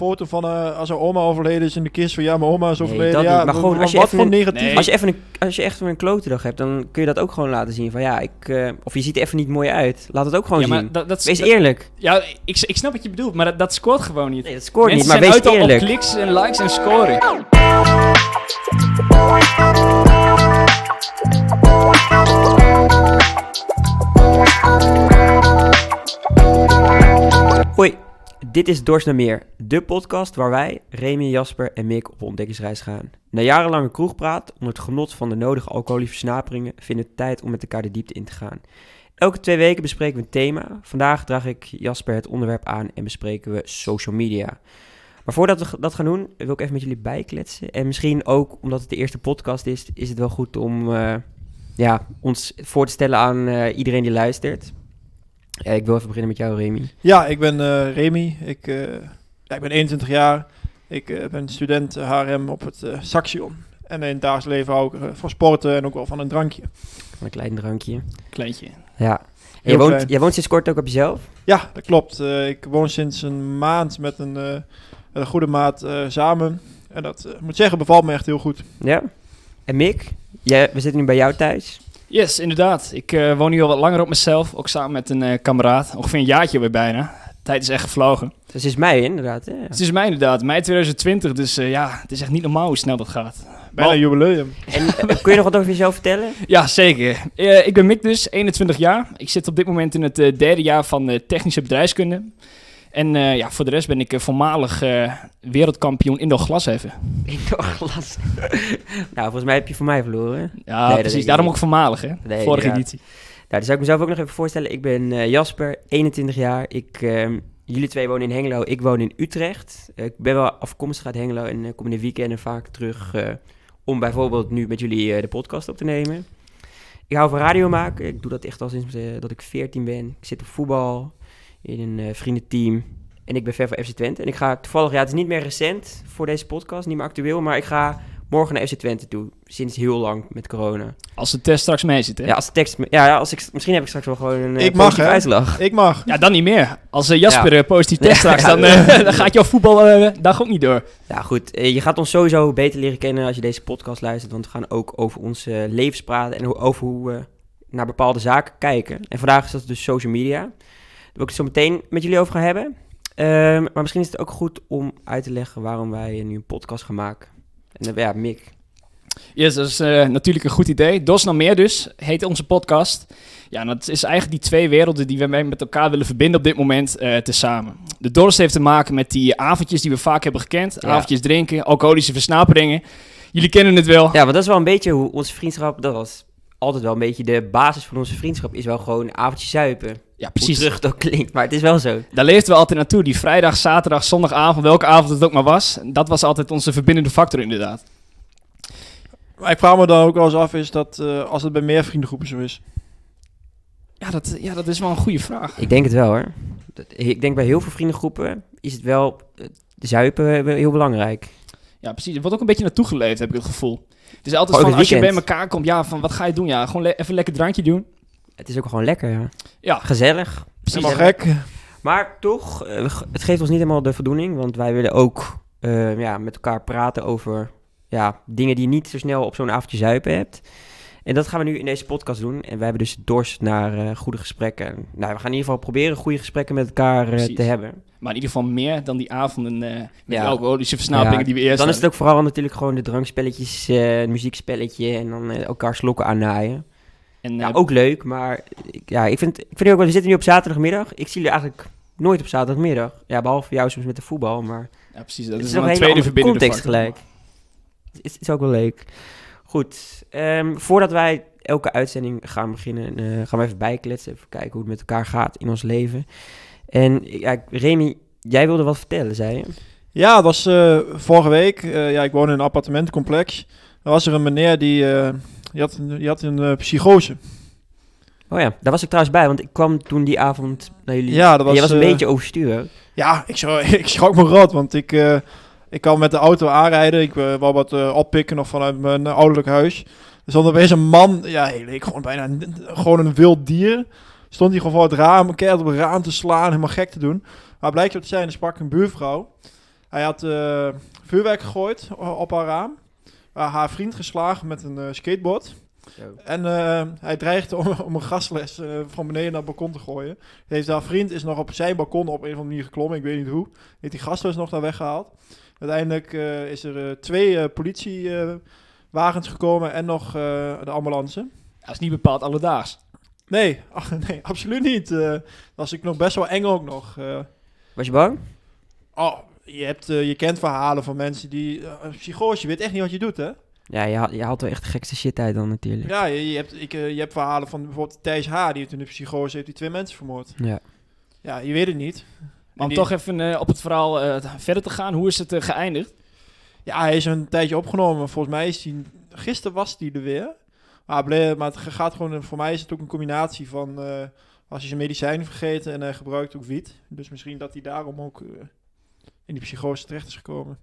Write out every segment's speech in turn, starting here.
foto van eh, als haar oma overleden is in de kist van ja, mijn oma is Nee, overleden. dat ja, niet. Maar gewoon als je wat even voor een- negatief. Nee. Als je, even een, als je echt een klote dag hebt, dan kun je dat ook gewoon laten zien. Van ja, ik, eh, of je ziet er even niet mooi uit. Laat het ook gewoon ja, maar zien. dat, dat, Wees dat- eerlijk. Ja, ik, ik snap wat je bedoelt, maar dat, dat scoort gewoon niet. Nee, dat scoort Mensen niet, maar zijn wees eerlijk. op kliks en likes en scoren. Hoi, dit is Dorst naar Meer, de podcast waar wij, Remy, Jasper en Mick op ontdekkingsreis gaan. Na jarenlange kroegpraat, onder het genot van de nodige alcoholische versnaperingen, vinden het tijd om met elkaar de diepte in te gaan. Elke twee weken bespreken we een thema. Vandaag draag ik Jasper het onderwerp aan en bespreken we social media. Maar voordat we dat gaan doen, wil ik even met jullie bijkletsen. En misschien ook, omdat het de eerste podcast is, is het wel goed om eh, ja, ons voor te stellen aan eh, iedereen die luistert. Ja, ik wil even beginnen met jou, Remy. Ja, ik ben eh, Remy. Ik, eh, ja, ik ben 21 jaar. Ik eh, ben student HRM op het Saxion. En in het dagelijks leven hou ik van sporten en ook wel van een drankje. Van een klein drankje. Kleintje. Ja. En jij, woont, jij woont sinds kort ook op jezelf? Ja, dat klopt. Eh, ik woon sinds een maand met een, eh, met een goede maat eh, samen. En dat moet zeggen, bevalt me echt heel goed. Ja. En Mick, jij, we zitten nu bij jou thuis. Yes, inderdaad. Ik eh, woon nu al wat langer op mezelf, ook samen met een eh, kameraad. Ongeveer een jaartje weer bijna. De tijd is echt gevlogen. Dus is mei inderdaad. Hè? Het is mij inderdaad, mei 2020, dus eh, ja, het is echt niet normaal hoe snel dat gaat. Bijna jubileum. En kun je nog wat over jezelf vertellen? Ja, zeker. Eh, ik ben Mick dus, 21 jaar. Ik zit op dit moment in het derde jaar van technische bedrijfskunde. En eh, ja, voor de rest ben ik eh, voormalig eh, wereldkampioen indoor glasheffen. Indoor glas. nou, volgens mij heb je voor mij verloren. Ja, precies. Daarom niet. ook voormalig, hè? Nee, Vorige editie. Nou, dan zou ik mezelf ook nog even voorstellen. Ik ben Jasper, 21 jaar. Ik, ehm, jullie twee wonen in Hengelo. Ik woon in Utrecht. Ik ben wel afkomstig uit Hengelo en kom in de weekenden vaak terug om bijvoorbeeld nu met jullie de podcast op te nemen. Ik hou van radio maken. Ik doe dat echt al sinds dat ik 14 ben. Ik zit op voetbal in een eh, vriendenteam. En ik ben ver van FC Twente. En ik ga toevallig, ja, het is niet meer recent voor deze podcast, niet meer actueel, maar ik ga morgen naar FC Twente toe. Sinds heel lang met corona. Als de test straks mee zit, hè? Ja, als de tekst. Ja, ja als ik, misschien heb ik straks wel gewoon een eh, Ik mag, uitslag. Ik mag. Ja, dan niet meer. Als eh, Jasper Ja. positief test straks, ja. dan, eh, dan gaat jouw voetbaldag ook niet door. Ja, goed. je gaat ons sowieso beter leren kennen als je deze podcast luistert. Want we gaan ook over onze levens praten en ho- over hoe we naar bepaalde zaken kijken. En vandaag is dat dus social media. Wil ik het zo meteen met jullie over gaan hebben. Ehm, maar misschien is het ook goed om uit te leggen waarom wij nu een podcast gaan maken. En eh, ja, Mick. Yes, dat is eh, natuurlijk een goed idee. Dos nog meer dus, heet onze podcast. Ja, dat is eigenlijk die twee werelden die we met elkaar willen verbinden op dit moment eh tezamen. De dorst heeft te maken met die avondjes die we vaak hebben gekend. Ja. Avondjes drinken, alcoholische versnaperingen. Jullie kennen het wel. Ja, want dat is wel een beetje hoe onze vriendschap... Dat was altijd wel een beetje de basis van onze vriendschap. Is wel gewoon avondje zuipen. Ja, Hoe precies. terug ook klinkt, maar het is wel zo. Daar leefden we altijd naartoe. Die vrijdag, zaterdag, zondagavond, welke avond het ook maar was. Dat was altijd onze verbindende factor inderdaad. Maar ik vraag me dan ook wel eens af, is dat eh, als het bij meer vriendengroepen zo is. Ja dat, ja, dat is wel een goede vraag. Ik denk het wel hoor. Dat- Ik denk bij heel veel vriendengroepen is het wel eh, zuipen heel belangrijk. Ja, precies. Er wordt ook een beetje naartoe geleefd, heb ik het gevoel. Het is altijd Ook van, het als je bij elkaar komt, ja, van wat ga je doen? Ja, gewoon le- even een lekker drankje doen. Het is ook gewoon lekker, ja. Ja, Gezellig. precies. Helemaal gek. Maar toch, eh, het geeft ons niet helemaal de voldoening, want wij willen ook eh, ja, met elkaar praten over ja, dingen die je niet zo snel op zo'n avondje zuipen hebt. En dat gaan we nu in deze podcast doen. En wij hebben dus dorst naar eh, goede gesprekken. Nou, we gaan in ieder geval proberen goede gesprekken met elkaar eh, te hebben. Maar in ieder geval meer dan die avonden eh met Ja. alcoholische versnaperingen Ja, die we eerst Dan is het ook vooral natuurlijk gewoon de drankspelletjes, een muziekspelletje en dan elkaar slokken aannaaien. En, Ja, ook leuk, maar ik- ja, ik vind, ik vind ook wel, we zitten nu op zaterdagmiddag. Ik zie jullie eigenlijk nooit op zaterdagmiddag. Ja, behalve jou soms met de voetbal, maar ja, precies. Dat het is, nog een tweede verbindende context gelijk. Het is, is ook wel leuk. Goed, ehm, voordat wij elke uitzending gaan beginnen, eh, gaan we even bijkletsen. Even kijken hoe het met elkaar gaat in ons leven. En ja, Remy, jij wilde wat vertellen, zei je? Ja, dat was eh, vorige week. eh, ja, ik woon in een appartementencomplex. Er was er een meneer die, die had, een- die had een psychose. Oh ja, daar was ik trouwens bij, want ik kwam toen die avond naar jullie. Ja, dat En je was, was een beetje overstuur. Ja, ik, schrok, ik schrok me rot, want ik, ik kan met de auto aanrijden. Ik uh, wou wat eh, oppikken nog vanuit mijn eh, ouderlijk huis. Er stond opeens een man, ja, hij leek gewoon bijna een- gewoon een wild dier. Stond hij gewoon voor het raam, keihard op het raam te slaan, helemaal gek te doen. Maar blijkt het te zijn, er sprak een buurvrouw. Hij had eh, vuurwerk gegooid op haar raam. Haar vriend geslagen met een eh, skateboard. En eh, hij dreigde om, om een gasles eh, van beneden naar het balkon te gooien. Heeft haar vriend is nog op zijn balkon op een of andere manier geklommen. Ik weet niet hoe. Heeft die gasles nog daar weggehaald. Uiteindelijk eh, is er eh, twee eh, politiewagens gekomen en nog eh, de ambulance. Dat is niet bepaald alledaags. Nee, ach, nee absoluut niet. Eh, dat was ik nog best wel eng ook nog. eh. Was je bang? oh, je, hebt, je kent verhalen van mensen die... psychose, je weet echt niet wat je doet, hè? Ja, je, haalt- je haalt wel echt de gekste shit uit dan natuurlijk. Ja, je, je hebt, ik, je hebt verhalen van bijvoorbeeld Thijs H. Die heeft in de psychose heeft die twee mensen vermoord. Ja. Ja, je weet het niet. Maar om die- toch even eh, op het verhaal eh, verder te gaan, hoe is het eh, geëindigd? Ja, hij is een tijdje opgenomen. Volgens mij is hij... Gisteren was hij er weer. Maar, maar het gaat gewoon... Voor mij is het ook een combinatie van... eh, als hij zijn medicijnen vergeten en hij gebruikt ook wiet. Dus misschien dat hij daarom ook... in die psychose terecht is gekomen.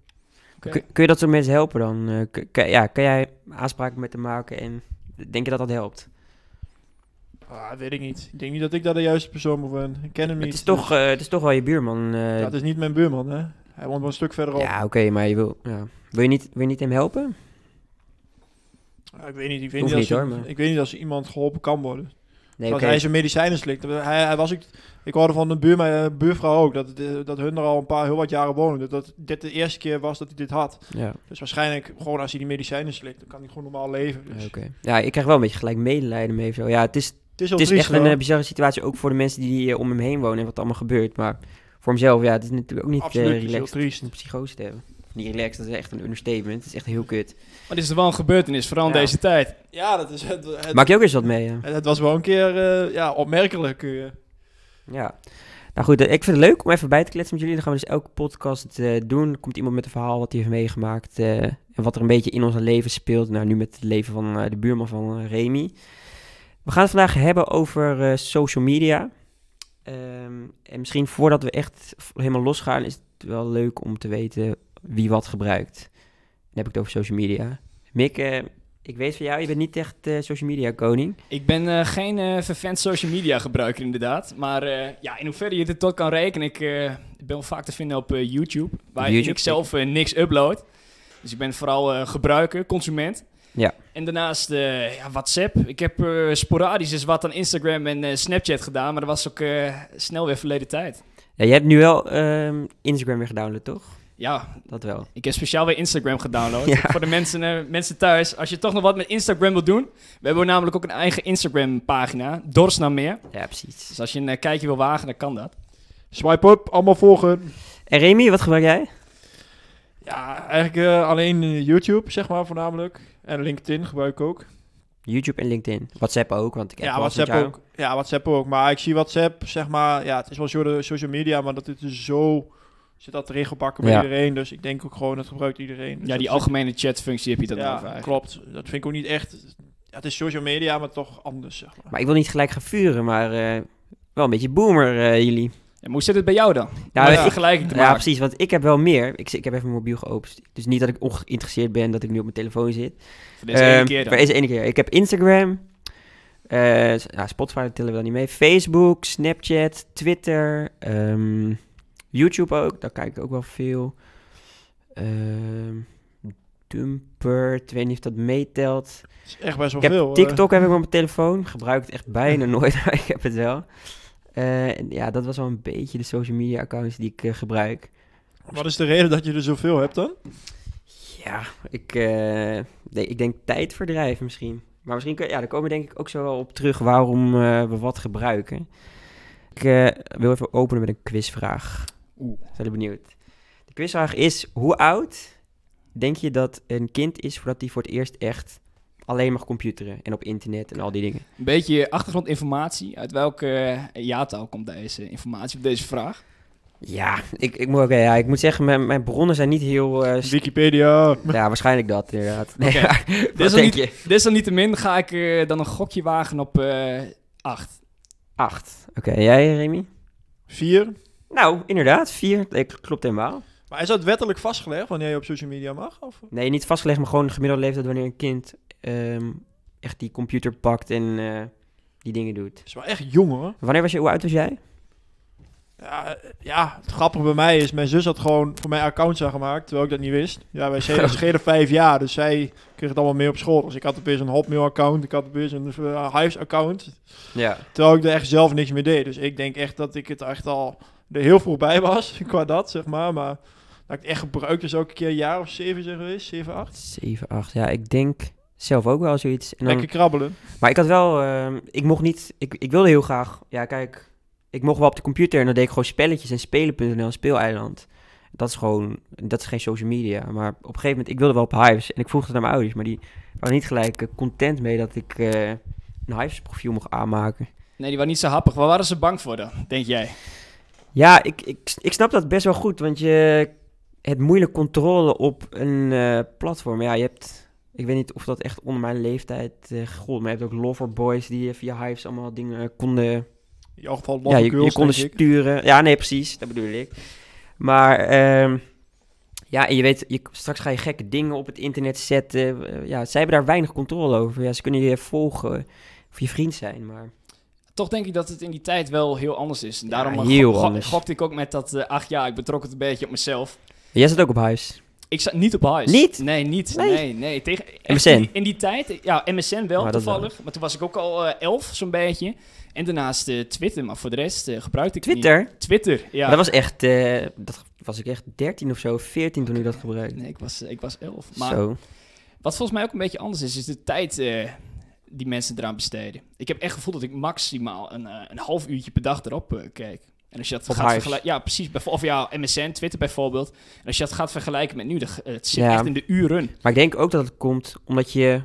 Kun, kun je dat soort mensen helpen dan? Eh, kun- kun- ja, kan jij aanspraken met hem maken en denk je dat dat helpt? Ah, weet ik niet. Ik denk niet dat ik daar de juiste persoon voor ben. Ik ken hem niet. Het is, toch, dus- eh, het is toch wel je buurman. eh, Ja, het is niet mijn buurman, hè. Hij woont wel een stuk verderop. ja, oké, maar je wil, ja. wil, je niet, wil je niet hem helpen? Ja, ik weet niet. Ik weet niet, als niet, hoor, maar- Ik weet niet als iemand geholpen kan worden. Nee, oké. hij zijn medicijnen slikt. Hij, hij was ook, ik hoorde van de buur, eh, buurvrouw ook dat, eh, dat hun er al een paar heel wat jaren wonen. Dat, dat dit de eerste keer was dat hij dit had. Ja, Dus waarschijnlijk gewoon als hij die medicijnen slikt, dan kan hij gewoon normaal leven. Dus. ja, oké. Ja, ik krijg wel een beetje gelijk medelijden mee. Zo. Ja, het is, Het is, het echt een eh, bizarre situatie, ook voor de mensen die eh, om hem heen wonen en wat allemaal gebeurt. Maar voor hemzelf, ja, het is natuurlijk ook niet Absoluut, eh, het is heel relaxed om een psychose te hebben. Niet relaxed, dat is echt een understatement. Het is echt heel kut. Maar dit is wel een gebeurtenis, vooral in Ja. deze tijd. Ja, dat is het. Het, Maak je ook eens wat mee, ja. het, het was wel een keer eh, ja, opmerkelijk. Ja. Nou goed, ik vind het leuk om even bij te kletsen met jullie. Dan gaan we dus elke podcast eh, doen. Komt iemand met een verhaal wat hij heeft meegemaakt. eh, en wat er een beetje in onze leven speelt. Nou, nu met het leven van eh, de buurman van Remy. We gaan het vandaag hebben over eh, social media. Ehm, en misschien voordat we echt helemaal losgaan, is het wel leuk om te weten wie wat gebruikt. Dan heb ik het over social media. Mick, eh, ik weet van jou, je bent niet echt eh, social media koning. Ik ben geen eh vervent social media gebruiker inderdaad. Maar ja, in hoeverre je dit tot kan rekenen, ik ben wel vaak te vinden op YouTube. Waar YouTube, ik zelf niks upload. Dus ik ben vooral gebruiker, consument. Ja. En daarnaast eh, ja, WhatsApp. Ik heb eh, sporadisch eens wat aan Instagram en eh, Snapchat gedaan. Maar dat was ook eh, snel weer verleden tijd. Ja, je hebt nu wel ehm, Instagram weer gedownload, toch? Ja, Dat wel. ik heb speciaal weer Instagram gedownload. Ja. Voor de mensen, eh, mensen thuis. Als je toch nog wat met Instagram wilt doen. We hebben namelijk ook een eigen Instagram pagina. Dors naar meer. Ja, precies. Dus als je een kijkje wil wagen, dan kan dat. Swipe up, allemaal volgen. En Remy, wat gebruik jij? Ja, eigenlijk eh, alleen YouTube, zeg maar, voornamelijk. En LinkedIn gebruik ik ook. YouTube en LinkedIn. WhatsApp ook, want ik heb Ja, WhatsApp ook. Ja, WhatsApp ook. Maar ik zie WhatsApp, zeg maar, ja, het is wel zo- social media, maar dat is dus zo, zit dat erin gebakken bij Ja. iedereen. Dus ik denk ook gewoon, dat gebruikt iedereen. Dus Ja, die algemene chatfunctie heb je dat Ja, over eigenlijk. klopt. Dat vind ik ook niet echt, ja, het is social media, maar toch anders, zeg maar. Maar ik wil niet gelijk gaan vuren, maar eh, wel een beetje boomer eh, jullie. Ja, maar hoe zit het bij jou dan? Ja, ja. vergelijking te Ja, maken. precies, want ik heb wel meer. Ik, ik heb even mijn mobiel geopend. Dus niet dat ik ongeïnteresseerd ben dat ik nu op mijn telefoon zit. Voor deze ene Ehm, keer dan. Voor deze ene keer. Ik heb Instagram. eh, s- nou, Spotify tellen we dan niet mee. Facebook, Snapchat, Twitter, ehm, YouTube ook. Daar kijk ik ook wel veel. Ehm Dumper, ik weet niet of dat meetelt. Is echt best wel Ik heb veel. eh. TikTok heb ik op mijn telefoon. Gebruik het echt bijna nooit, maar ik heb het wel. Eh, en ja, dat was wel een beetje de social media accounts die ik eh, gebruik. Wat is de reden dat je er zoveel hebt dan? Ja, ik, eh, nee, ik denk tijdverdrijf misschien. Maar misschien, ja, daar komen we denk ik ook zo wel op terug waarom we wat gebruiken. Ik wil even openen met een quizvraag. Oeh. Zijn jullie benieuwd? De quizvraag is, hoe oud denk je dat een kind is voordat hij voor het eerst echt alleen mag computeren en op internet en al die dingen? Een beetje achtergrondinformatie. Uit welke eh, jaartal komt deze informatie op deze vraag? Ja, ik, ik, moet, ja, ik moet zeggen, mijn, mijn bronnen zijn niet heel... eh, Wikipedia. ja, waarschijnlijk dat inderdaad. Nee, Oké. maar Dit wat is denk niet- je? Desalniettemin ga ik eh, dan een gokje wagen op eh 8. Acht. Oké, jij Remy? Vier. Nou, inderdaad, vier. Nee, k- klopt helemaal. Maar is dat wettelijk vastgelegd wanneer je op social media mag? Of? Nee, niet vastgelegd, maar gewoon de gemiddelde leeftijd wanneer een kind ehm, echt die computer pakt en eh, die dingen doet. is wel echt jong hoor. Wanneer was je, hoe oud was jij? Ja, eh, ja, het grappige bij mij is, mijn zus had gewoon voor mij accounts aangemaakt, terwijl ik dat niet wist. Ja, wij schelen, schelen vijf jaar, dus zij kreeg het allemaal mee op school. Dus ik had opeens een Hotmail-account, ik had opeens een uh, Hives-account, Ja. terwijl ik er echt zelf niks mee deed. Dus ik denk echt dat ik het echt al er heel vroeg bij was, qua dat, zeg maar. Maar dat ik het echt gebruikte is ook een keer een jaar of zeven zijn geweest, zeven, acht. 7, 8. Ja, ik denk zelf ook wel zoiets. En dan, Lekker krabbelen. maar ik had wel, ehm, ik mocht niet, ik, ik wilde heel graag, ja kijk, ik mocht wel op de computer en dan deed ik gewoon spelletjes en spelen.nl, speeleiland. Dat is gewoon, dat is geen social media. Maar op een gegeven moment, ik wilde wel op Hives en ik vroeg het aan mijn ouders, maar die waren niet gelijk eh, content mee dat ik eh, een Hives profiel mocht aanmaken. Nee, die waren niet zo happig. Waar waren ze bang voor dan, denk jij? Ja, ik, ik, ik snap dat best wel goed, want je het moeilijk controle op een eh, platform. Ja, je hebt, ik weet niet of dat echt onder mijn leeftijd uh, gold, maar je hebt ook loverboys die eh, via Hives allemaal dingen konden, In ieder geval ja, je, girls, je konden denk ik. sturen. Ja, nee, precies, dat bedoel ik. Maar ehm, ja, en je weet, je, straks ga je gekke dingen op het internet zetten. Ja, zij hebben daar weinig controle over. Ja, ze kunnen je volgen of je vriend zijn, maar Toch denk ik dat het in die tijd wel heel anders is. En Ja, daarom eh, heel go- go- anders. gokte ik ook met dat, eh, ach ja, ik betrok het een beetje op mezelf. Jij zit ook op Hives. Ik zat niet op huis. Niet? Nee, niet. Nee? Nee, nee. Tegen, MSN? In, die, in die tijd, ja, MSN wel toevallig. Maar toen was ik ook al eh, elf, zo'n beetje. En daarnaast eh, Twitter, maar voor de rest eh, gebruikte ik Twitter? niet. Twitter, ja. Maar dat was echt, dat was ik echt 13 of zo, 14 toen ik dat gebruikte. Nee, ik was, ik was elf. Maar Zo. wat volgens mij ook een beetje anders is, is de tijd die mensen eraan besteden. Ik heb echt het gevoel dat ik maximaal een, een half uurtje per dag erop kijk. En als je dat Op gaat vergelijken... Ja, precies. Of ja, MSN, Twitter bijvoorbeeld. En als je dat gaat vergelijken met nu, eh, het zit Ja. echt in de uren. Maar ik denk ook dat het komt omdat je...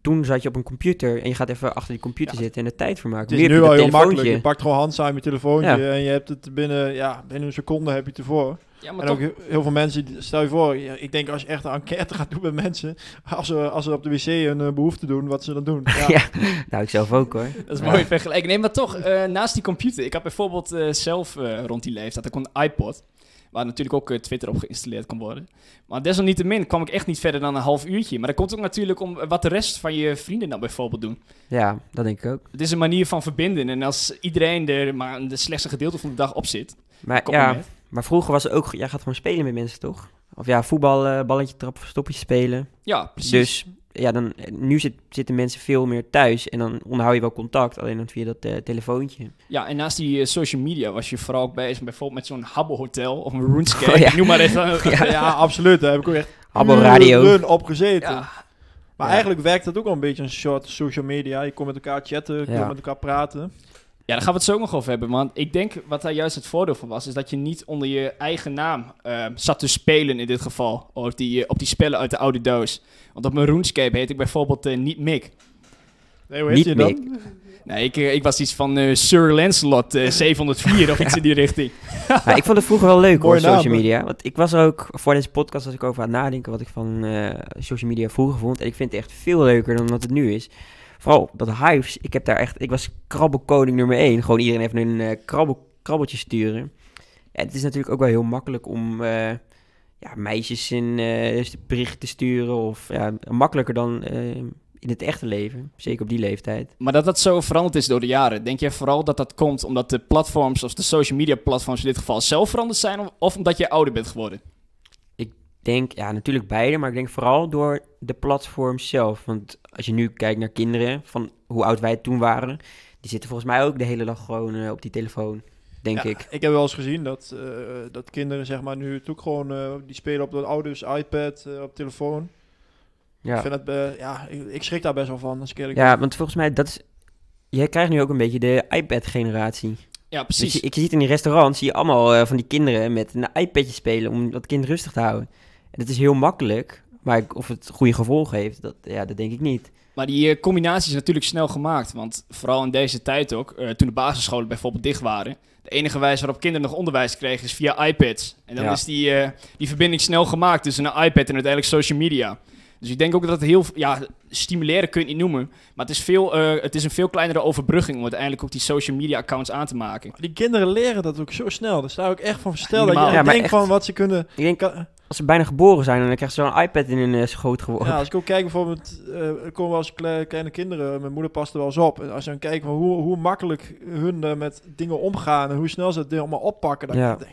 Toen zat je op een computer en je gaat even achter die computer Ja. zitten en er tijd voor maken. Het is Nu nu dat heel telefoontje. makkelijk. Je pakt gewoon handzaam je telefoontje Ja. en je hebt het binnen, ja, binnen een seconde heb je het ervoor. Ja, maar En toch... ook heel- veel mensen, stel je voor, ja, ik denk als je echt een enquête gaat doen met mensen, als ze, als ze op de wc een eh, behoefte doen, wat ze dan doen. Ja. Ja, nou ik zelf ook hoor. Dat is mooi vergelijking. Nee, maar toch, eh, naast die computer. Ik had bijvoorbeeld eh, zelf eh, rond die leeftijd, ik kon een iPod. Waar natuurlijk ook Twitter op geïnstalleerd kan worden. Maar desalniettemin kwam ik echt niet verder dan een half uurtje. Maar dat komt ook natuurlijk om wat de rest van je vrienden dan bijvoorbeeld doen. Ja, dat denk ik ook. Het is een manier van verbinden. En als iedereen er maar een de slechtste gedeelte van de dag op zit, Maar kom ja, je met. Maar vroeger was het ook... Jij gaat gewoon spelen met mensen, toch? Of ja, voetbal, eh, balletje trappen, verstoppertje spelen. Ja, precies. Dus ja, dan, nu zit, zitten mensen veel meer thuis en dan onderhoud je wel contact, alleen dan via dat eh, telefoontje. Ja, en naast die eh, social media was je vooral ook bezig bijvoorbeeld met zo'n Habbo Hotel of een RuneScape. Oh, ja. Noem maar even. Ja. Ja, absoluut. Daar heb ik ook echt Habbo Radio. uren op gezeten. Ja. Maar eigenlijk werkt dat ook wel een beetje een soort social media. Je kon met elkaar chatten, je kon Ja. met elkaar praten. Ja, daar gaan we het zo nog over hebben. Want ik denk wat daar juist het voordeel van was, is dat je niet onder je eigen naam eh, zat te spelen in dit geval. Op die, eh, op die spellen uit de oude doos. Want op mijn RuneScape heet ik bijvoorbeeld eh, niet Mick. Nee, hoe heet Niet je dan? Nee, ik, eh, ik was iets van eh, Sir Lancelot eh, 704 of iets in die richting. Maar ik vond het vroeger wel leuk hoor, naam, social media. Want ik was ook, voor deze podcast was ik over aan het nadenken wat ik van eh, social media vroeger vond. En ik vind het echt veel leuker dan wat het nu is. Vooral dat Hives, ik heb daar echt, ik was krabbelkoning nummer 1. Gewoon iedereen even een eh, krabbel, krabbeltje sturen. En het is natuurlijk ook wel heel makkelijk om eh, ja, meisjes in eh berichten te sturen. Of ja, makkelijker dan in het echte leven. Zeker op die leeftijd. Maar dat dat zo veranderd is door de jaren, denk je vooral dat dat komt omdat de platforms, of de social media platforms in dit geval, zelf veranderd zijn? Of omdat je ouder bent geworden? Ik denk, ja, natuurlijk beide, maar ik denk vooral door de platform zelf. Want als je nu kijkt naar kinderen, van hoe oud wij toen waren, die zitten volgens mij ook de hele dag gewoon eh, op die telefoon, denk Ja, ik. Ik heb wel eens gezien dat, eh, dat kinderen zeg maar nu het ook gewoon, eh, die spelen op de ouders iPad, op telefoon. Ik Ja, vind het, eh, ja, ik, ik schrik daar best wel van, als ik eerlijk ja want volgens mij, dat is, je krijgt nu ook een beetje de iPad-generatie. Ja, Dus precies. je, ik ziet in die restaurants, zie je allemaal van die kinderen met een iPadje spelen om dat kind rustig te houden. En dat is heel makkelijk, maar ik- of het goede gevolgen heeft, dat, ja, dat denk ik niet. Maar die eh, combinatie is natuurlijk snel gemaakt. Want vooral in deze tijd ook, eh, toen de basisscholen bijvoorbeeld dicht waren. De enige wijze waarop kinderen nog onderwijs kregen is via iPads. En dan Ja. is die, eh, die verbinding snel gemaakt tussen een iPad en uiteindelijk social media. Dus ik denk ook dat het heel, ja, stimuleren kun je het niet noemen. Maar het is, veel, eh, het is een veel kleinere overbrugging om uiteindelijk ook die social media accounts aan te maken. Die kinderen leren dat ook zo snel. Daar sta ik echt van versteld. Ja, maar denkt echt. van wat ze kunnen... Ik denk, als ze bijna geboren zijn en dan krijgen ze zo'n iPad in hun eh, schoot geworden. Ja, als ik ook kijk bijvoorbeeld, eh, er komen wel eens kle- kleine kinderen, mijn moeder past er wel eens op. En als je dan kijkt van hoe, hoe makkelijk hun eh, met dingen omgaan en hoe snel ze het ding allemaal oppakken. Dan Ja. ik,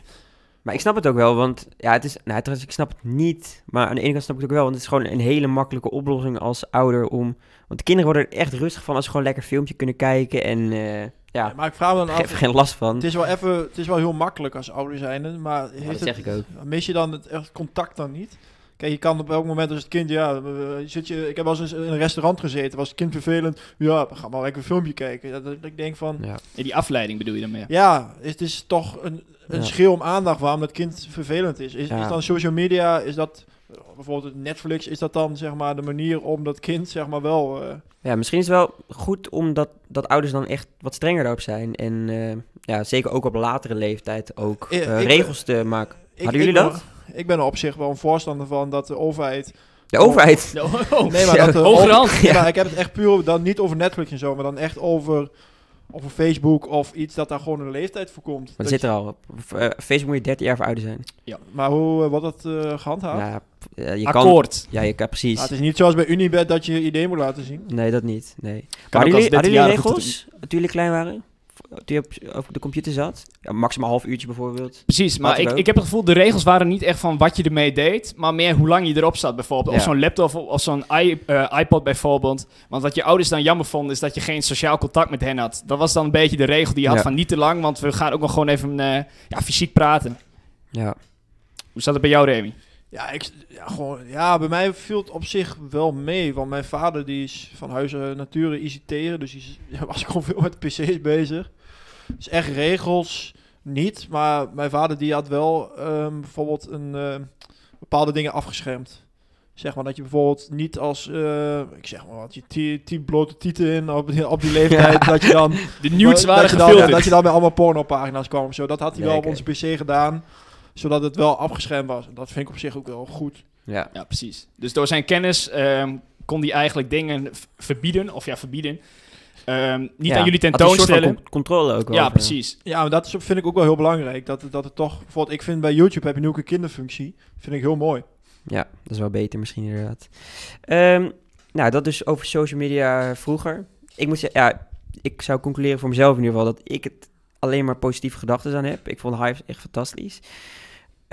Maar ik snap het ook wel, want ja, het is, nou, trouwens, ik snap het niet, maar aan de ene kant snap ik het ook wel, want het is gewoon een hele makkelijke oplossing als ouder om, want de kinderen worden er echt rustig van als ze gewoon lekker filmpje kunnen kijken en eh, ja, maar ik vraag me dan ik heb er af, geen last van. het is wel even, het is wel heel makkelijk als ouder zijn, maar Ja, dat het, zeg ik ook. mis je dan het echt contact dan niet? Kijk, je kan op elk moment als het kind, ja, eh, zit je, ik heb wel eens in een restaurant gezeten, was het kind vervelend, ja, we gaan maar lekker een filmpje kijken. Dat, dat ik denk van, Ja. Ja, die afleiding bedoel je dan meer? Ja, het is toch een, een Ja. schreeuw om aandacht waarom dat kind vervelend is. Is, Ja. is dan social media, is dat bijvoorbeeld Netflix, is dat dan zeg maar de manier om dat kind zeg maar wel... eh, Ja, misschien is het wel goed omdat dat ouders dan echt wat strenger daarop zijn en eh, ja, zeker ook op latere leeftijd ook Ik- eh, ik- regels te maken. ik, Hadden ik jullie ben- dat? Ik ben er op zich wel een voorstander van dat de overheid... De overheid. Oh, Nee, maar Ja, dat de hoger over- hand. Ja, maar ik heb het echt puur dan niet over Netflix en zo, maar dan echt over, over Facebook of iets dat daar gewoon een leeftijd voor komt. Dat Dat zit je- er al op. Facebook moet je 13 jaar voor ouder zijn. Maar hoe wordt dat eh, gehandhaafd? Nou, eh, je kan... Akkoord. Ja, je kan precies. Het is niet zoals bij Unibet dat je je idee moet laten zien. Nee, dat niet. Nee. Kan Maar hadden jullie, hadden jullie 13-jarige regels toen jullie klein waren? Toen je op, op de computer zat? Ja, maximaal een half uurtje bijvoorbeeld. Precies, maar ik, ik heb het gevoel, de regels waren niet echt van wat je ermee deed, maar meer hoe lang je erop zat bijvoorbeeld. Of zo'n laptop of, of zo'n i- eh, iPod bijvoorbeeld. Want wat je ouders dan jammer vonden, is dat je geen sociaal contact met hen had. Dat was dan een beetje de regel die je had Ja. van niet te lang, want we gaan ook nog gewoon even eh, ja, fysiek praten. Ja. Hoe staat het bij jou, Remy? Ja, ik, ja, gewoon, ja, bij mij viel het op zich wel mee. Want mijn vader die is van huis uit nature ICT'er. Dus die ja, was gewoon veel met PC's bezig. Dus echt regels niet. Maar mijn vader die had wel ehm, bijvoorbeeld een, eh, bepaalde dingen afgeschermd. Zeg maar dat je bijvoorbeeld niet als, eh, ik zeg maar wat, je ti- tien blote tieten in op, die- op die leeftijd. dat je dan De nudes dat waren je dan, gefilterd. dat je dan bij allemaal pornopagina's kwam. Zo. Dat had hij wel op onze PC gedaan. Zodat het wel afgeschermd was. En dat vind ik op zich ook wel goed. Ja. Ja, precies. Dus door zijn kennis ehm, kon hij eigenlijk dingen verbieden, of ja, verbieden. Ehm, niet Ja. aan jullie Had hij een soort van tentoonstellen. con- controle ook wel. Ja, over. precies. Ja, maar dat is, vind ik ook wel heel belangrijk. Dat, het- dat het toch, bijvoorbeeld, ik vind bij YouTube heb je nu ook een kinderfunctie. Vind ik heel mooi. Ja, dat is wel beter misschien inderdaad. Ehm, nou, dat dus over social media vroeger. Ik moet zeggen, ja, ik zou concluderen voor mezelf in ieder geval dat ik het alleen maar positieve gedachten aan heb. Ik vond Hive echt fantastisch.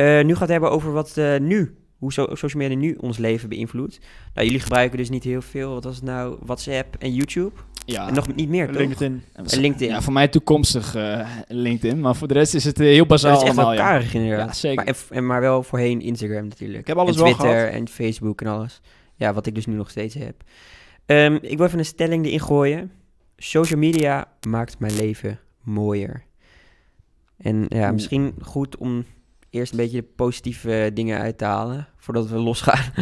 Eh, nu gaat het hebben over wat eh, nu, hoe so- social media nu ons leven beïnvloedt. Nou, jullie gebruiken dus niet heel veel. Wat was het nou? WhatsApp en YouTube. Ja. En nog niet meer, toch? LinkedIn. En En LinkedIn. Ja, voor mij toekomstig eh, LinkedIn. Maar voor de rest is het heel Dat bazaal is echt wel allemaal, ja. karig inderdaad. Ja, zeker. Maar, en, maar wel voorheen Instagram natuurlijk. Ik heb alles en wel Twitter gehad. en Facebook en alles. Ja, wat ik dus nu nog steeds heb. Ehm, ik wil even een stelling erin gooien. Social media maakt mijn leven mooier. En ja, misschien goed om eerst een beetje de positieve dingen uit te halen, voordat we losgaan.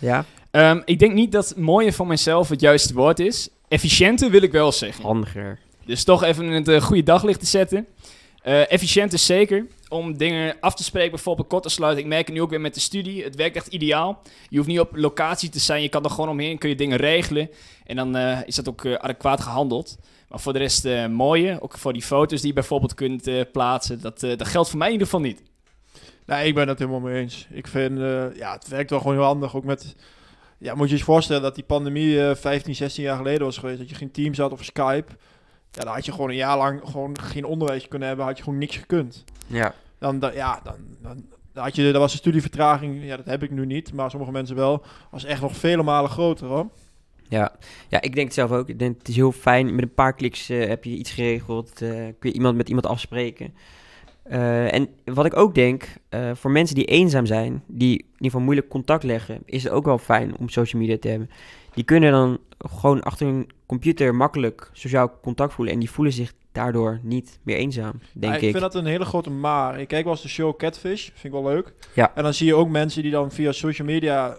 ja, Ehm, ik denk niet dat mooier voor mezelf het juiste woord is. Efficiënter wil ik wel zeggen. handiger. Dus toch even in het eh, goede daglicht te zetten. Eh, efficiënt is zeker om dingen af te spreken, bijvoorbeeld kort te sluiten. Ik merk nu ook weer met de studie. Het werkt echt ideaal. Je hoeft niet op locatie te zijn. Je kan er gewoon omheen, kun je dingen regelen. En dan eh, is dat ook eh, adequaat gehandeld. Maar voor de rest mooie, ook voor die foto's die je bijvoorbeeld kunt plaatsen. Dat, dat geldt voor mij in ieder geval niet. Nee, ik ben het helemaal mee eens. Ik vind, ja, het werkt wel gewoon heel handig. Ook met, ja, moet je je voorstellen dat die pandemie eh 15, 16 jaar geleden was geweest. Dat je geen Teams had of Skype. Ja, dan had je gewoon een jaar lang gewoon geen onderwijs kunnen hebben. Had je gewoon niks gekund. Ja, Dan, dan ja, dan, dan, dan had je, dat was een studievertraging. Ja, dat heb ik nu niet, maar sommige mensen wel. Was echt nog vele malen groter, hoor. ja. ja, ik denk het zelf ook. Ik denk het is heel fijn. Met een paar kliks eh, heb je iets geregeld. eh, kun je iemand met iemand afspreken. Eh, en wat ik ook denk, voor mensen die eenzaam zijn, die in ieder geval moeilijk contact leggen, is het ook wel fijn om social media te hebben. Die kunnen dan gewoon achter hun computer makkelijk sociaal contact voelen en die voelen zich daardoor niet meer eenzaam, denk Ja, ik. ik vind dat een hele grote maar. Ik kijk wel eens de show Catfish, vind ik wel leuk. Ja. En dan zie je ook mensen die dan via social media,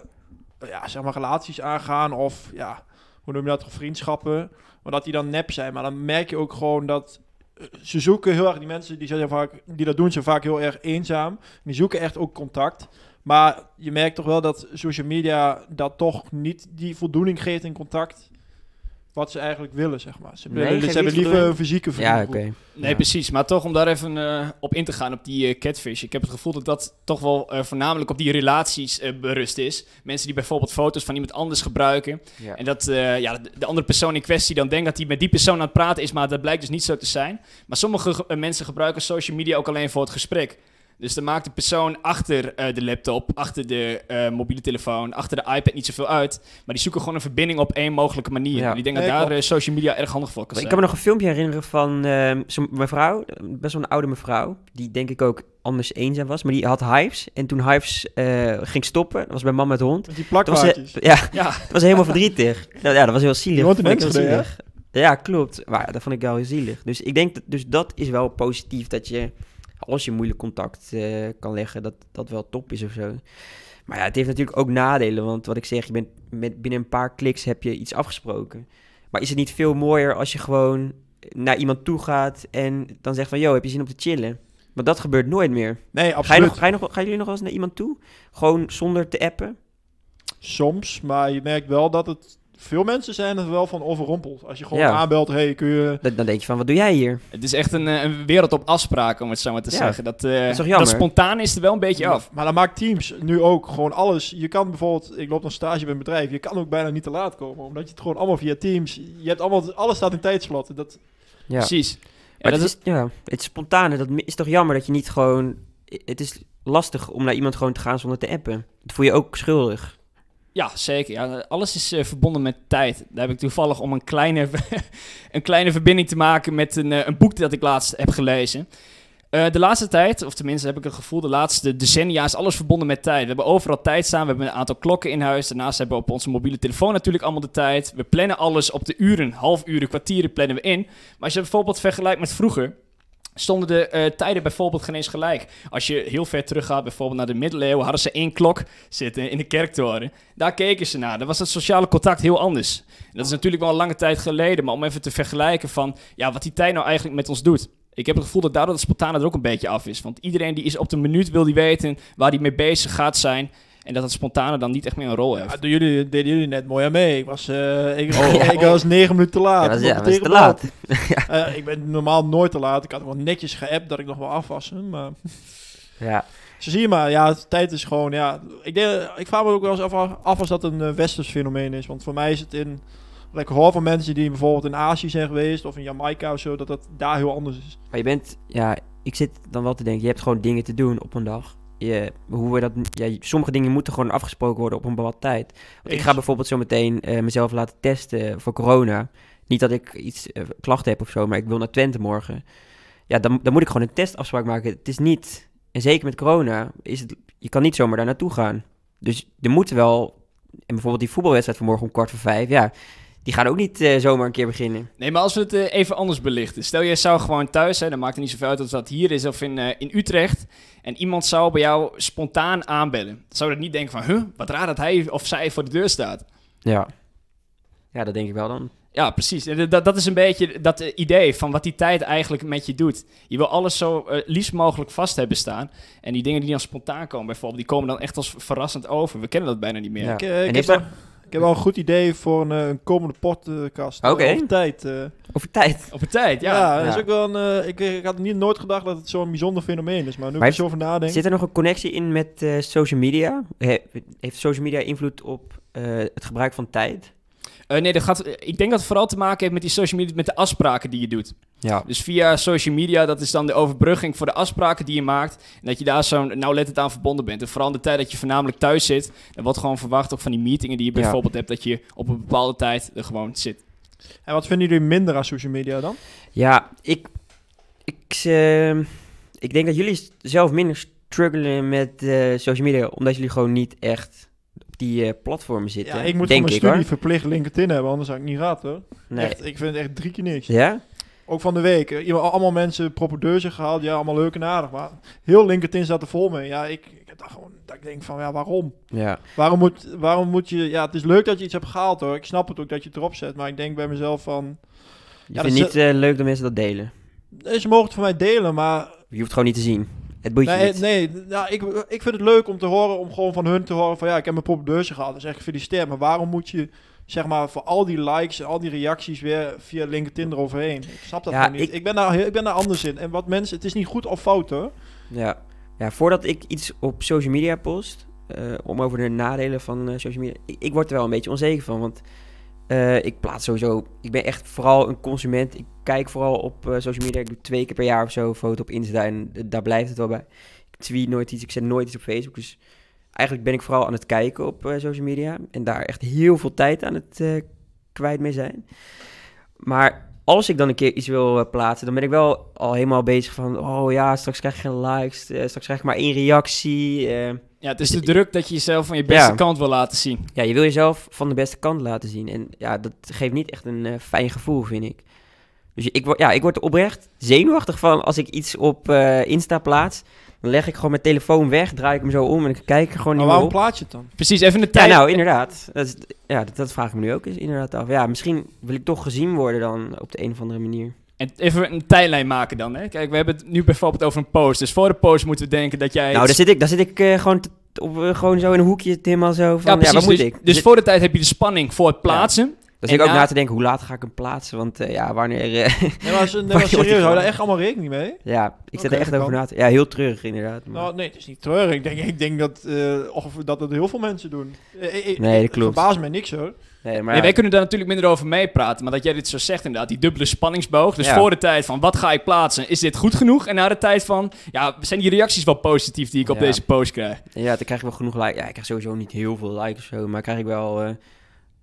ja, zeg maar relaties aangaan of ja, hoe noem je dat, vriendschappen. Maar dat die dan nep zijn. Maar dan merk je ook gewoon dat eh, ze zoeken heel erg, die mensen die, zijn vaak, die dat doen, zijn vaak heel erg eenzaam. Die zoeken echt ook contact. Maar je merkt toch wel dat social media dat toch niet die voldoening geeft in contact. wat ze eigenlijk willen, zeg maar. Ze, Nee, willen, ze hebben liever een fysieke Ja, vriendengroep. oké. Nee, Ja. precies. Maar toch om daar even eh, op in te gaan, op die eh, catfish. Ik heb het gevoel dat dat toch wel eh, voornamelijk op die relaties berust is. Mensen die bijvoorbeeld foto's van iemand anders gebruiken. Ja. En dat eh, ja, de, de andere persoon in kwestie dan denkt dat hij met die persoon aan het praten is, maar dat blijkt dus niet zo te zijn. Maar sommige ge- mensen gebruiken social media ook alleen voor het gesprek. Dus dan maakt de persoon achter eh, de laptop, achter de eh, mobiele telefoon, achter de iPad niet zoveel uit. Maar die zoeken gewoon een verbinding op één mogelijke manier. Ja. En ik denk Nee, dat daar eh, social media erg handig voor kan Ik zijn. kan me nog een filmpje herinneren van ehm, zo'n mevrouw, best wel een oude mevrouw, die denk ik ook anders eenzaam was, maar die had hives. En toen hives eh, ging stoppen, dat was bij man met hond. Die Dat was, plakkaartjes. ja, Ja, dat was helemaal verdrietig. Nou, ja, dat was heel zielig. Ik heel Enschede, hè? zielig. Ja, klopt. Maar dat vond ik wel heel zielig. Dus ik denk, dat, dus dat is wel positief, dat je, als je moeilijk contact eh, kan leggen, dat dat wel top is of zo. Maar ja, het heeft natuurlijk ook nadelen, want wat ik zeg, je bent met, binnen een paar kliks heb je iets afgesproken. Maar is het niet veel mooier als je gewoon naar iemand toe gaat en dan zegt van, yo, heb je zin om te chillen? Maar dat gebeurt nooit meer. Nee, Ga, je absoluut. nog, ga, je nog, gaan jullie nog wel eens naar iemand toe? Gewoon zonder te appen? Soms, maar je merkt wel dat het... Veel mensen zijn er wel van overrompeld. Als je gewoon Ja. aanbelt, hey, kun je... Dan, dan denk je van, wat doe jij hier? Het is echt een, eh, een wereld op afspraken, om het zo maar te Ja. zeggen. Dat, eh, is toch jammer? dat spontaan is er wel een beetje af. Maar dan maakt Teams nu ook gewoon alles. Je kan bijvoorbeeld, ik loop nog stage bij een bedrijf, je kan ook bijna niet te laat komen, omdat je het gewoon allemaal via Teams, je hebt allemaal, alles staat in tijdslotten. Dat, Ja. Precies. Maar dat het is, is, ja, het spontane, dat is toch jammer dat je niet gewoon... Het is lastig om naar iemand gewoon te gaan zonder te appen. Dat voel je ook schuldig. Ja, zeker. Ja, alles is eh, verbonden met tijd. Daar heb ik toevallig om een kleine, een kleine verbinding te maken met een, eh, een boek dat ik laatst heb gelezen. Eh, de laatste tijd, of tenminste heb ik het gevoel, de laatste decennia is alles verbonden met tijd. We hebben overal tijd staan, we hebben een aantal klokken in huis. Daarnaast hebben we op onze mobiele telefoon natuurlijk allemaal de tijd. We plannen alles op de uren, half uren, kwartieren plannen we in. Maar als je bijvoorbeeld vergelijkt met vroeger, stonden de eh, tijden bijvoorbeeld geen eens gelijk. Als je heel ver teruggaat, bijvoorbeeld naar de middeleeuwen, hadden ze één klok zitten in de kerktoren. Daar keken ze naar. Dan was het sociale contact heel anders. En dat is natuurlijk wel een lange tijd geleden, maar om even te vergelijken van ja, wat die tijd nou eigenlijk met ons doet. Ik heb het gevoel dat daardoor het spontane er ook een beetje af is. Want iedereen die is op de minuut wil die weten waar die mee bezig gaat zijn. En dat het spontane dan niet echt meer een rol heeft. ja, doen jullie, deden jullie net mooi aan mee. Ik was, eh, ik, Oh, ja. ik was negen minuten te laat. Ja, te laat. Eh, ik ben normaal nooit te laat. Ik had gewoon netjes geappt dat ik nog wel af was. hè, Maar Ja. zo zie je maar, ja, de tijd is gewoon, ja. Ik, denk, ik vraag me ook wel eens af, af als dat een eh, westers fenomeen is. Want voor mij is het in, wat ik hoor van mensen die bijvoorbeeld in Azië zijn geweest of in Jamaica of zo, dat dat daar heel anders is. Maar je bent, ja, ik zit dan wel te denken, je hebt gewoon dingen te doen op een dag. Je, hoe we dat, ja, sommige dingen moeten gewoon afgesproken worden op een bepaalde tijd. Want ik ga bijvoorbeeld zo meteen eh, mezelf laten testen voor corona. Niet dat ik iets eh, klachten heb of zo, maar ik wil naar Twente morgen. Ja, dan, dan moet ik gewoon een testafspraak maken. Het is niet, en zeker met corona, is het, je kan niet zomaar daar naartoe gaan. Dus er moet wel, en bijvoorbeeld die voetbalwedstrijd vanmorgen om kwart voor vijf, ja, die gaan ook niet eh, zomaar een keer beginnen. Nee, maar als we het eh, even anders belichten. Stel, jij zou gewoon thuis, hè, dan maakt het niet zoveel uit of dat hier is of in, eh, in Utrecht. En iemand zou bij jou spontaan aanbellen. Zou je niet denken van, huh, wat raar dat hij of zij voor de deur staat. Ja. Ja, dat denk ik wel dan. Ja, precies. En Dat, dat is een beetje dat idee van wat die tijd eigenlijk met je doet. Je wil alles zo liefst mogelijk vast hebben staan. En die dingen die dan spontaan komen bijvoorbeeld, die komen dan echt als verrassend over. We kennen dat bijna niet meer. Ja. Ik, En ik, heb heeft wel, daar- ik heb wel een goed idee voor een, eh, een komende podcast. eh, Oké. over tijd. eh. Over tijd. Op een tijd, ja, ja. dat is ook wel een, eh, ik, ik had niet, nooit gedacht dat het zo'n bijzonder fenomeen is. Maar nu Maar ik er zo over nadenk. Zit er nog een connectie in met eh, social media? He- heeft social media invloed op eh, het gebruik van tijd? Eh, nee, dat gaat, ik denk dat het vooral te maken heeft met die social media, met de afspraken die je doet. Ja. Dus via social media, dat is dan de overbrugging voor de afspraken die je maakt. En dat je daar zo nauwlettend aan verbonden bent. En vooral in de tijd dat je voornamelijk thuis zit. Er wordt gewoon verwacht ook van die meetingen die je Ja. bijvoorbeeld hebt. Dat je op een bepaalde tijd er gewoon zit. En wat vinden jullie minder aan social media dan? Ja, ik, ik, eh, ik denk dat jullie zelf minder struggelen met eh, social media, omdat jullie gewoon niet echt die eh, platformen zitten. Ja, ik moet denk voor mijn ik, studie hoor. verplicht LinkedIn hebben, anders zou ik niet gehad hoor. Nee. Echt, ik vind het echt drie keer niks. Ja? Ook van de week. eh, allemaal mensen propedeurzen gehaald. Ja, allemaal leuk en aardig. Maar heel LinkedIn staat er vol mee. Ja, ik, ik heb daar gewoon... Dat ik denk van, ja, waarom? Ja. Waarom moet, waarom moet je... Ja, het is leuk dat je iets hebt gehaald hoor. Ik snap het ook dat je het erop zet. Maar ik denk bij mezelf van... Je Ja, vindt niet eh, leuk dat mensen dat delen. Ze mogen het voor mij delen, maar... Je hoeft het gewoon niet te zien. Het boeit Nee, niet. nee ja, ik, ik vind het leuk om te horen, om gewoon van hun te horen van ja, ik heb mijn popbeursje gehad. Dan zeg ik gefeliciteerd. Maar waarom moet je, zeg maar, voor al die likes en al die reacties weer via LinkedIn eroverheen? Ik snap dat Ja, niet. ik- Ik, ben daar, ik ben daar anders in. En wat mensen, het is niet goed of fout hoor. Ja. ja, voordat ik iets op social media post, eh, om over de nadelen van eh, social media, ik, ik word er wel een beetje onzeker van, want eh, ik plaats sowieso, ik ben echt vooral een consument, ik kijk vooral op eh, social media, ik doe twee keer per jaar of zo een foto op Insta en eh, daar blijft het wel bij. Ik tweet nooit iets, ik zet nooit iets op Facebook, dus eigenlijk ben ik vooral aan het kijken op eh, social media en daar echt heel veel tijd aan het kwijt mee zijn. Maar als ik dan een keer iets wil plaatsen, dan ben ik wel al helemaal bezig van... Oh ja, straks krijg je geen likes, straks krijg ik maar één reactie. Ja, het is de druk dat je jezelf van je beste Ja. kant wil laten zien. ja, je wil jezelf van de beste kant laten zien. En ja, dat geeft niet echt een fijn gevoel, vind ik. Dus ik, word- ja, ik word er oprecht zenuwachtig van als ik iets op eh, Insta plaats. Dan leg ik gewoon mijn telefoon weg, draai ik hem zo om en ik kijk er gewoon Maar niet meer waarom plaats je het dan? Precies, even de Ja, tijd. nou, inderdaad. Dat, is, ja, dat, dat vraag ik me nu ook eens inderdaad af. Ja, misschien wil ik toch gezien worden dan op de een of andere manier. En even een tijdlijn maken dan. Hè? Kijk, we hebben het nu bijvoorbeeld over een post. Dus voor de post moeten we denken dat jij... Nou, daar zit ik, daar zit ik eh, gewoon, op, eh, gewoon zo in een hoekje helemaal zo van, ja, ja, precies. wat moet dus, ik? dus Zit- voor de tijd heb je de spanning voor het plaatsen. Zit ik ook na- na te denken, hoe laat ga ik hem plaatsen? Want eh, ja, wanneer... eh, Nee, maar, nee, maar wordt die serieus, hou daar echt allemaal rekening mee? ja, ik zit er echt dat over na te... Ja, heel treurig inderdaad. maar- Nou, nee, het is niet treurig. Ik denk, ik denk dat, eh, of dat het heel veel mensen doen. Nee, dat Het klopt. verbaast mij niks hoor. nee, maar Nee, wij kunnen daar natuurlijk minder over meepraten. Maar dat jij dit zo zegt inderdaad, die dubbele spanningsboog. Dus Ja. voor de tijd van, wat ga ik plaatsen? Is dit goed genoeg? En na de tijd van, ja, zijn die reacties wel positief die ik op deze post krijg? ja, dan krijg ik wel genoeg likes. Ja, ik krijg sowieso niet heel veel likes of zo, maar krijg ik wel eh,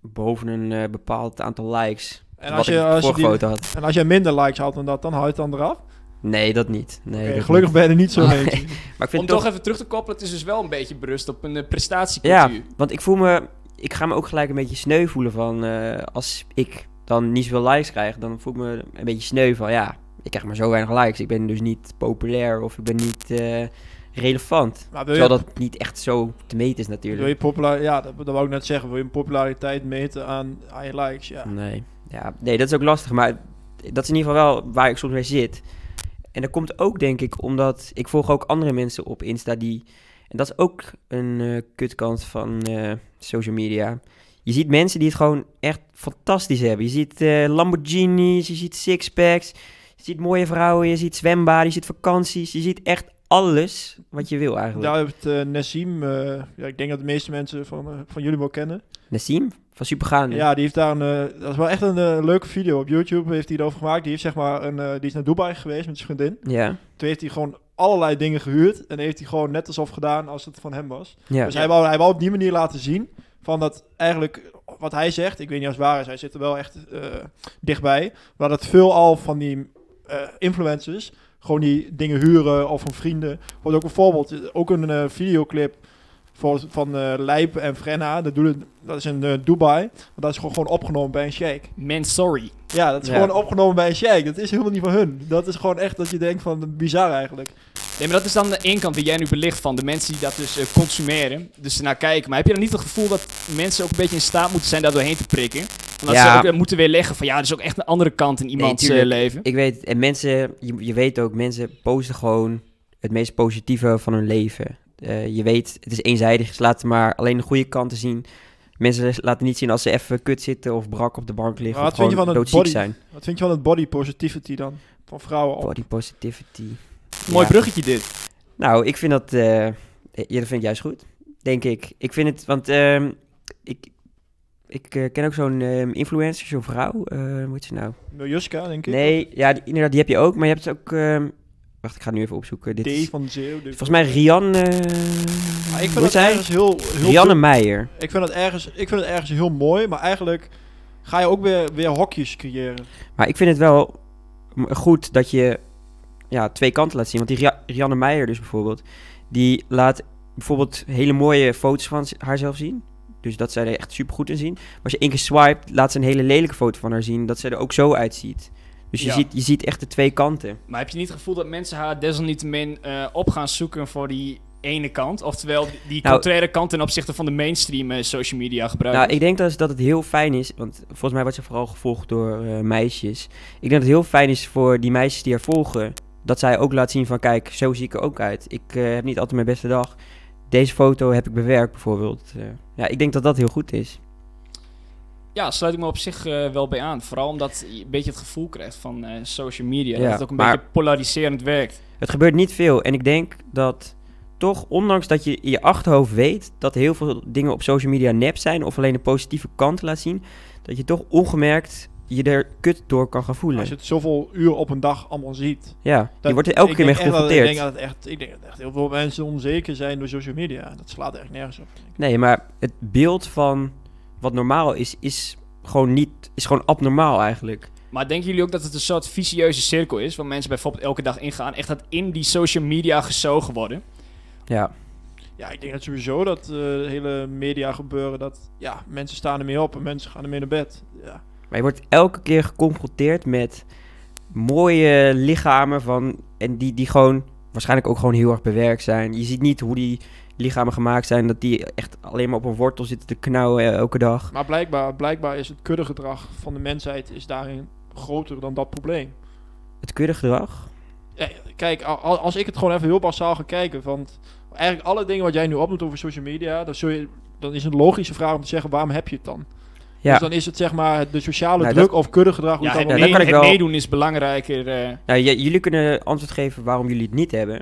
boven een eh, bepaald aantal likes. En als je, als je vorige die, foto had. en als jij minder likes had dan dat, dan hou je het dan eraf? Nee, dat niet. Nee, dat gelukkig ben je er niet zo Nee. niet. Maar ik vind Om het toch toch... even terug te koppelen, het is dus wel een beetje berust op een Ja, prestatiecultuur. want ik voel me... Ik ga me ook gelijk een beetje sneu voelen van... eh, als ik dan niet zoveel likes krijg, dan voel ik me een beetje sneu van... Ja, ik krijg maar zo weinig likes. Ik ben dus niet populair of ik ben niet eh, relevant. Maar wil je, Terwijl dat niet echt zo te meten is wil natuurlijk. je populaar, ja, dat, dat wou ik net zeggen. Wil je populariteit meten aan, aan je likes? Ja. Nee. Ja, nee, dat is ook lastig. Maar dat is in ieder geval wel waar ik soms mee zit. En dat komt ook, denk ik, omdat ik volg ook andere mensen op Insta die... En dat is ook een eh, kutkant van eh, social media. Je ziet mensen die het gewoon echt fantastisch hebben. Je ziet eh, Lamborghinis, je ziet sixpacks, je ziet mooie vrouwen, je ziet zwembaden, je ziet vakanties. Je ziet echt alles wat je wil eigenlijk. Daar heeft uh, Nassim, uh, ja, ik denk dat de meeste mensen van, uh, van jullie wel kennen. Nassim? Van Supergaande? Ja, die heeft daar een, dat is wel echt een leuke video op YouTube, heeft hij erover gemaakt. Die heeft zeg maar, een, die is naar Dubai geweest met zijn vriendin. Ja. Toen heeft hij gewoon allerlei dingen gehuurd en heeft hij gewoon net alsof gedaan als het van hem was. ja. Dus hij wou, hij wou op die manier laten zien van dat eigenlijk, wat hij zegt, ik weet niet als het waar is, hij zit er wel echt dichtbij, maar dat veel al van die influencers gewoon die dingen huren of van vrienden. Wordt ook een voorbeeld, ook een uh, videoclip voor, van uh, Lijp en Frenna, dat, doen, dat is in uh, Dubai, maar dat is gewoon, gewoon opgenomen bij een sheik. Man, sorry. Ja, dat is Ja. gewoon opgenomen bij een sheik. Dat is helemaal niet van hun. Dat is gewoon echt dat je denkt van bizar eigenlijk. Nee, maar dat is dan de ene kant die jij nu belicht van de mensen die dat dus uh, consumeren. Dus ernaar kijken. Maar heb je dan niet het gevoel dat mensen ook een beetje in staat moeten zijn daar doorheen te prikken? Omdat Ja. ze ook uh, moeten weerleggen van ja, er is ook echt een andere kant in iemands uh, tuurlijk. leven. Ik weet, en mensen, je, je weet ook, mensen posten gewoon het meest positieve van hun leven. Eh, je weet, het is eenzijdig, ze laten maar alleen de goede kanten zien. Mensen laten niet zien als ze even kut zitten of brak op de bank liggen Maar of wat vind je gewoon van het body? zijn. Wat vind je van het body positivity dan? Van vrouwen op? Body positivity. Mooi Ja. bruggetje dit. Nou, ik vind dat, eh, ja, dat vind ik juist goed, denk ik. Ik vind het, want ehm, ik, ik eh, ken ook zo'n ehm, influencer, zo'n vrouw, eh hoe heet ze nou? Miljuska, denk ik. Nee, ja, die, inderdaad, die heb je ook, maar je hebt ook, ehm, wacht, ik ga het nu even opzoeken. Dit is, van Volgens mij Rian. Maar ik vind het ergens heel, heel Rianne Meijer. ik vind het ergens, ik vind het ergens heel mooi, maar eigenlijk ga je ook weer, weer hokjes creëren. Maar ik vind het wel goed dat je ja, twee kanten laat zien. Want die Ria- Rianne Meijer dus bijvoorbeeld, die laat bijvoorbeeld hele mooie foto's van haarzelf zien. Dus dat zij er echt super goed in zien. Maar als je één keer swipe, laat ze een hele lelijke foto van haar zien. Dat zij er ook zo uitziet. Dus je, Ja. ziet, je ziet echt de twee kanten. Maar heb je niet het gevoel dat mensen haar desalniettemin eh, op gaan zoeken voor die ene kant? Oftewel die, Nou- contraire kant ten opzichte van de mainstream eh, social media gebruikers? Nou, ik denk dat, dat het heel fijn is, want volgens mij wordt ze vooral gevolgd door eh, meisjes. Ik denk dat het heel fijn is voor die meisjes die haar volgen, dat zij ook laat zien van, kijk, zo zie ik er ook uit. Ik heb niet altijd mijn beste dag. Deze foto heb ik bewerkt bijvoorbeeld. Eh, ja, ik denk dat dat heel goed is. Ja, sluit ik me op zich eh, wel bij aan. Vooral omdat je een beetje het gevoel krijgt van eh, social media. Ja, dat het ook een beetje polariserend werkt. Het gebeurt niet veel. En ik denk dat toch, ondanks dat je in je achterhoofd weet dat heel veel dingen op social media nep zijn of alleen de positieve kant laat zien, dat je toch ongemerkt je er kut door kan gaan voelen. Als je het zoveel uur op een dag allemaal ziet. ja, je wordt er elke keer mee geconfronteerd. Ik denk dat het echt, ik denk dat echt heel veel mensen onzeker zijn door social media. Dat slaat echt nergens op. Nee, maar het beeld van wat normaal is, is gewoon niet, is gewoon abnormaal eigenlijk. Maar denken jullie ook dat het een soort vicieuze cirkel is... waar mensen bijvoorbeeld elke dag ingaan... echt dat in die social media gezogen worden? Ja, Ja, ik denk dat sowieso dat eh, hele media gebeuren, dat ja, mensen staan ermee op en mensen gaan ermee naar bed. Ja. Maar je wordt elke keer geconfronteerd met mooie lichamen van, en die, die gewoon waarschijnlijk ook gewoon heel erg bewerkt zijn. Je ziet niet hoe die lichamen gemaakt zijn, dat die echt alleen maar op een wortel zitten te knauwen eh, elke dag. Maar blijkbaar, blijkbaar is het kuddegedrag van de mensheid is daarin groter dan dat probleem. Het kuddegedrag. Ja, kijk, als ik het gewoon even heel basaal ga kijken, want eigenlijk alle dingen wat jij nu opnoemt over social media, dan, zul je, dan is een logische vraag om te zeggen, waarom heb je het dan? Ja, Dus dan is het zeg maar de sociale Nou, druk of kuddegedrag. Hoe Ja, het dat kan ik meedoen is belangrijker. eh. nou, jullie kunnen antwoord geven waarom jullie het niet hebben.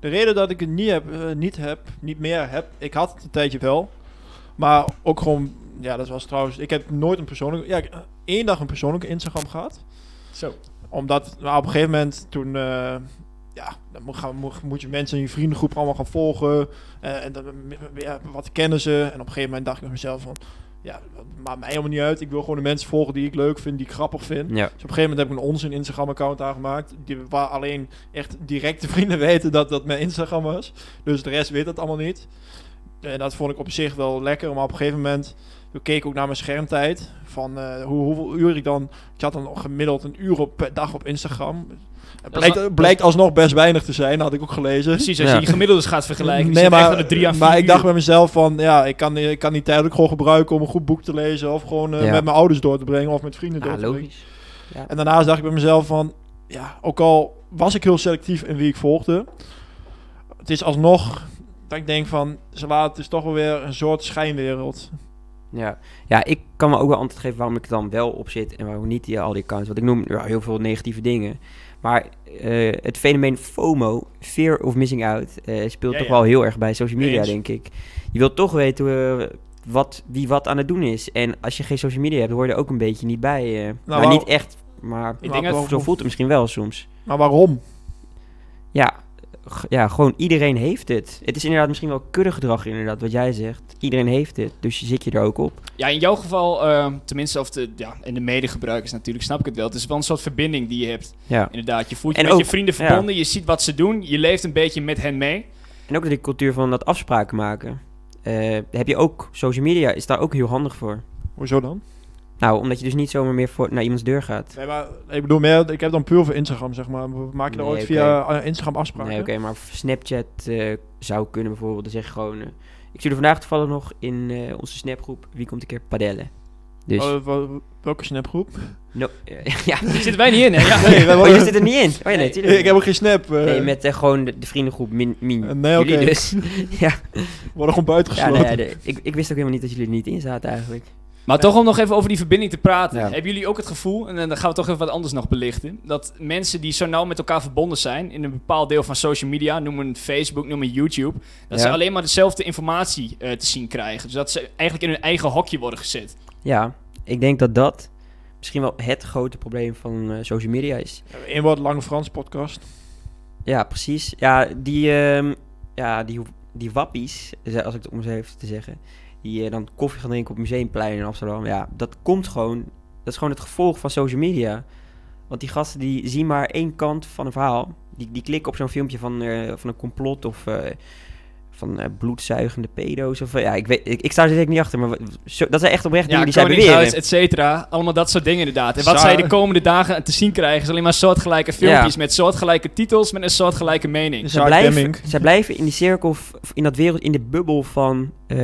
De reden dat ik het niet heb, eh, niet heb, niet meer heb, ik had het een tijdje wel. Maar ook gewoon, ja, dat was trouwens, ik heb nooit een persoonlijke, ja, eh, één dag een persoonlijke Instagram gehad. Zo. Omdat, nou, op een gegeven moment toen, eh, ja, dan moet, gaan, moet, moet je mensen in je vriendengroep allemaal gaan volgen. eh, en dan, ja, wat kennen ze? En op een gegeven moment dacht ik bij mezelf van, ja, maakt mij helemaal niet uit. Ik wil gewoon de mensen volgen die ik leuk vind, die ik grappig vind. Ja. Dus op een gegeven moment heb ik een onzin Instagram-account aangemaakt. Die, waar alleen echt directe vrienden weten dat dat mijn Instagram was. Dus de rest weet dat allemaal niet. En dat vond ik op zich wel lekker. Maar op een gegeven moment toen keek ik ook naar mijn schermtijd. Van eh, hoe, hoeveel uur ik dan... Ik had dan gemiddeld een uur op, per dag op Instagram. Het blijkt, alsnog best weinig te zijn, had ik ook gelezen. Precies, als Ja. je die gemiddeldes gaat vergelijken. Nee, echt maar, aan de drie maar ik dacht bij mezelf van... Ja, ik kan, ik kan die tijd ook gewoon gebruiken om een goed boek te lezen. Of gewoon eh, Ja. met mijn ouders door te brengen. Of met vrienden door Ja, te brengen. logisch. Ja. En daarnaast dacht ik bij mezelf van, ja, ook al was ik heel selectief in wie ik volgde, het is alsnog dat ik denk van, ze laten het is toch wel weer een soort schijnwereld. Ja. ja, ik kan me ook wel antwoord geven waarom ik er dan wel op zit en waarom niet die, al die accounts. Want ik noem ja, heel veel negatieve dingen. Maar eh, het fenomeen FOMO, Fear of Missing Out, eh, speelt Ja, toch ja. wel heel erg bij social media, Eens. denk ik. Je wilt toch weten eh, wat, wie wat aan het doen is. En als je geen social media hebt, hoor je er ook een beetje niet bij. nou, waarom- niet echt, maar Ik denk Maar dat- zo voelt het misschien wel soms. Maar waarom? Ja, ja, gewoon iedereen heeft het. Het is inderdaad misschien wel kuddegedrag, inderdaad, wat jij zegt. Iedereen heeft het, dus je zit je er ook op. Ja, in jouw geval, eh, tenminste, of de, ja, in de medegebruikers natuurlijk, snap ik het wel. Het is wel een soort verbinding die je hebt. Ja. Inderdaad, je voelt je En met ook- je vrienden ja. verbonden, je ziet wat ze doen, je leeft een beetje met hen mee. En ook de cultuur van dat afspraken maken. Eh, heb je ook, social media is daar ook heel handig voor. Hoezo dan? Nou, omdat je dus niet zomaar meer voor, naar iemands deur gaat. Nee, maar ik bedoel meer, ik heb dan puur voor Instagram, zeg maar. Maak je er Nee, ooit via eh, Instagram afspraken? Nee, oké, maar Snapchat eh, zou kunnen bijvoorbeeld. Zeg je gewoon... eh, ik stuurde vandaag toevallig nog in eh, onze snapgroep... Wie komt een keer padellen? Dus... Oh, wel- welke snapgroep? no, ja. Daar zitten wij niet in, hè? Ja. Nee, wij Oh, worden- je zit er niet in? Oh ja, nee, ik heb ook geen snap. eh, Nee, met gewoon de, de vriendengroep Min. min. Nee, Jullie oké. dus. ja, worden gewoon ja, buitengesloten. nee, de- ik, ik wist ook helemaal niet dat jullie er niet in zaten eigenlijk. Maar toch om nog even over die verbinding te praten. Ja. Hebben jullie ook het gevoel, en dan gaan we toch even wat anders nog belichten, dat mensen die zo nauw met elkaar verbonden zijn in een bepaald deel van social media, noem een Facebook, noem een YouTube, dat Ja. ze alleen maar dezelfde informatie eh, te zien krijgen. Dus dat ze eigenlijk in hun eigen hokje worden gezet. Ja, ik denk dat dat misschien wel het grote probleem van eh, social media is. Eén woord Lange Frans podcast. Ja, precies. Ja, die, ehm, ja, die, die wappies, eh, als ik het om eens even te zeggen, die eh, dan koffie gaan drinken op Museumplein in Amsterdam. Ja, dat komt gewoon, dat is gewoon het gevolg van social media. Want die gasten die zien maar één kant van een verhaal. Die, die klikken op zo'n filmpje van, eh, van een complot of eh, van eh, bloedzuigende pedo's. Of, eh, ja, ik, weet, ik, ik sta er zeker niet achter, maar wat- zo, dat zijn echt oprecht dingen die zij beweren. et cetera. Allemaal dat soort dingen inderdaad. En wat zij de komende dagen te zien krijgen, is alleen maar soortgelijke filmpjes met soortgelijke titels, met een soortgelijke mening. Dus- Zij blijven, zij blijven in die cirkel, in dat wereld, in de bubbel van eh,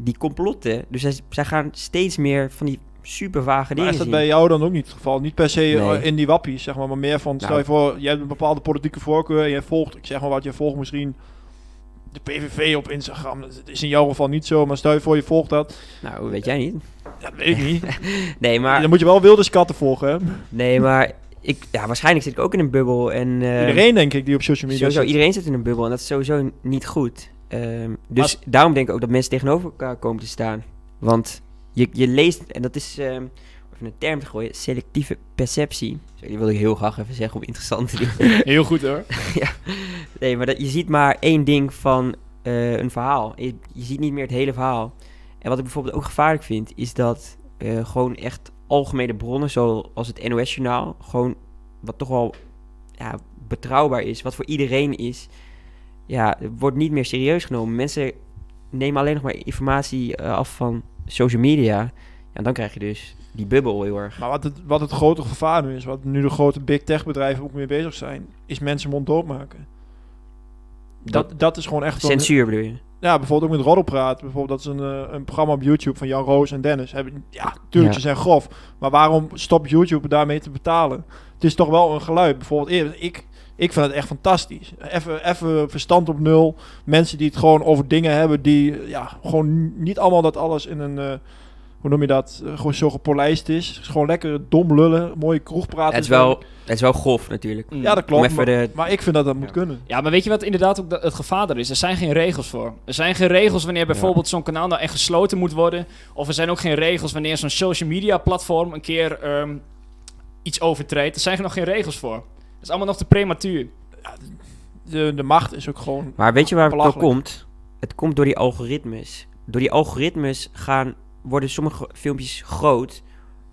die complotten. Dus zij, zij gaan steeds meer van die super vage Maar dingen is dat zien. bij jou dan ook niet het geval? Niet per se Nee. in die wappies, zeg maar, maar meer van, stel Nou. je voor, je hebt een bepaalde politieke voorkeur en je volgt, ik zeg maar wat, je volgt misschien de PVV op Instagram. Dat is in jouw geval niet zo, maar stel je voor je volgt dat. Nou, weet jij niet. Ja, dat weet ik niet. Nee, maar, Dan moet je wel wilde skatten volgen, hè? nee, maar ik, ja, waarschijnlijk zit ik ook in een bubbel. En, eh, Iedereen, denk ik, die op social media Sowieso, zit. iedereen zit in een bubbel en dat is sowieso niet goed. Ehm, dus daarom denk ik ook dat mensen tegenover elkaar komen te staan. Want je, je leest, en dat is, ehm even een term te gooien, selectieve perceptie. Zo, die wil ik heel graag even zeggen om interessant te doen. Heel goed hoor. nee, maar dat, je ziet maar één ding van eh, een verhaal. Je, je ziet niet meer het hele verhaal. En wat ik bijvoorbeeld ook gevaarlijk vind, is dat eh, gewoon echt algemene bronnen, zoals het NOS-journaal, gewoon wat toch wel ja, betrouwbaar is, wat voor iedereen is, ja, wordt niet meer serieus genomen. Mensen nemen alleen nog maar informatie eh, af van social media. Ja, en dan krijg je dus die bubbel heel erg. Maar wat het, wat het grote gevaar nu is, wat nu de grote big tech bedrijven ook mee bezig zijn, is mensen monddood maken. Dat, dat is gewoon echt... Censuur bedoel je? Ja, bijvoorbeeld ook met Roddelpraat. Bijvoorbeeld dat is een, eh, een programma op YouTube van Jan Roos en Dennis. Hebben, ja, tuurlijk, Ja. ze zijn grof. Maar waarom stopt YouTube daarmee te betalen? Het is toch wel een geluid. Bijvoorbeeld, ik, ik vind het echt fantastisch. Even, even verstand op nul. Mensen die het gewoon over dingen hebben die, ja, gewoon niet allemaal dat alles in een... eh, hoe noem je dat? eh, gewoon zo gepolijst is. Het is gewoon lekker dom lullen. Mooie kroegpraten. Het is wel, het is wel grof natuurlijk. Mm. Ja, dat klopt. Maar, de- maar ik vind dat dat moet Ja. kunnen. Ja, maar weet je wat inderdaad ook het gevaar er is? Er zijn geen regels voor. Er zijn geen regels wanneer bijvoorbeeld zo'n kanaal nou echt gesloten moet worden. Of er zijn ook geen regels wanneer zo'n social media platform een keer ehm, iets overtreedt. Er zijn nog geen regels voor. Dat is allemaal nog te prematuur. De, de macht is ook gewoon... Maar weet je waar het door komt? Het komt door die algoritmes. Door die algoritmes gaan, worden sommige filmpjes groot.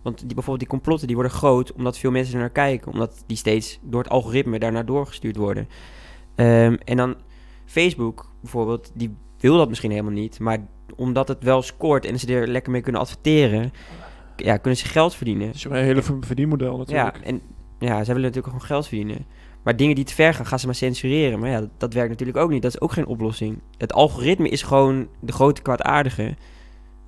Want die, bijvoorbeeld die complotten die worden groot omdat veel mensen er naar kijken. Omdat die steeds door het algoritme daarnaar doorgestuurd worden. Ehm, en dan Facebook bijvoorbeeld, die wil dat misschien helemaal niet. Maar omdat het wel scoort en ze er lekker mee kunnen adverteren, ja, kunnen ze geld verdienen. Het is een hele ver- verdienmodel natuurlijk. Ja, en ja, zij willen natuurlijk gewoon geld verdienen. Maar dingen die te ver gaan, gaan ze maar censureren. Maar ja, dat, dat werkt natuurlijk ook niet. Dat is ook geen oplossing. Het algoritme is gewoon de grote kwaadaardige.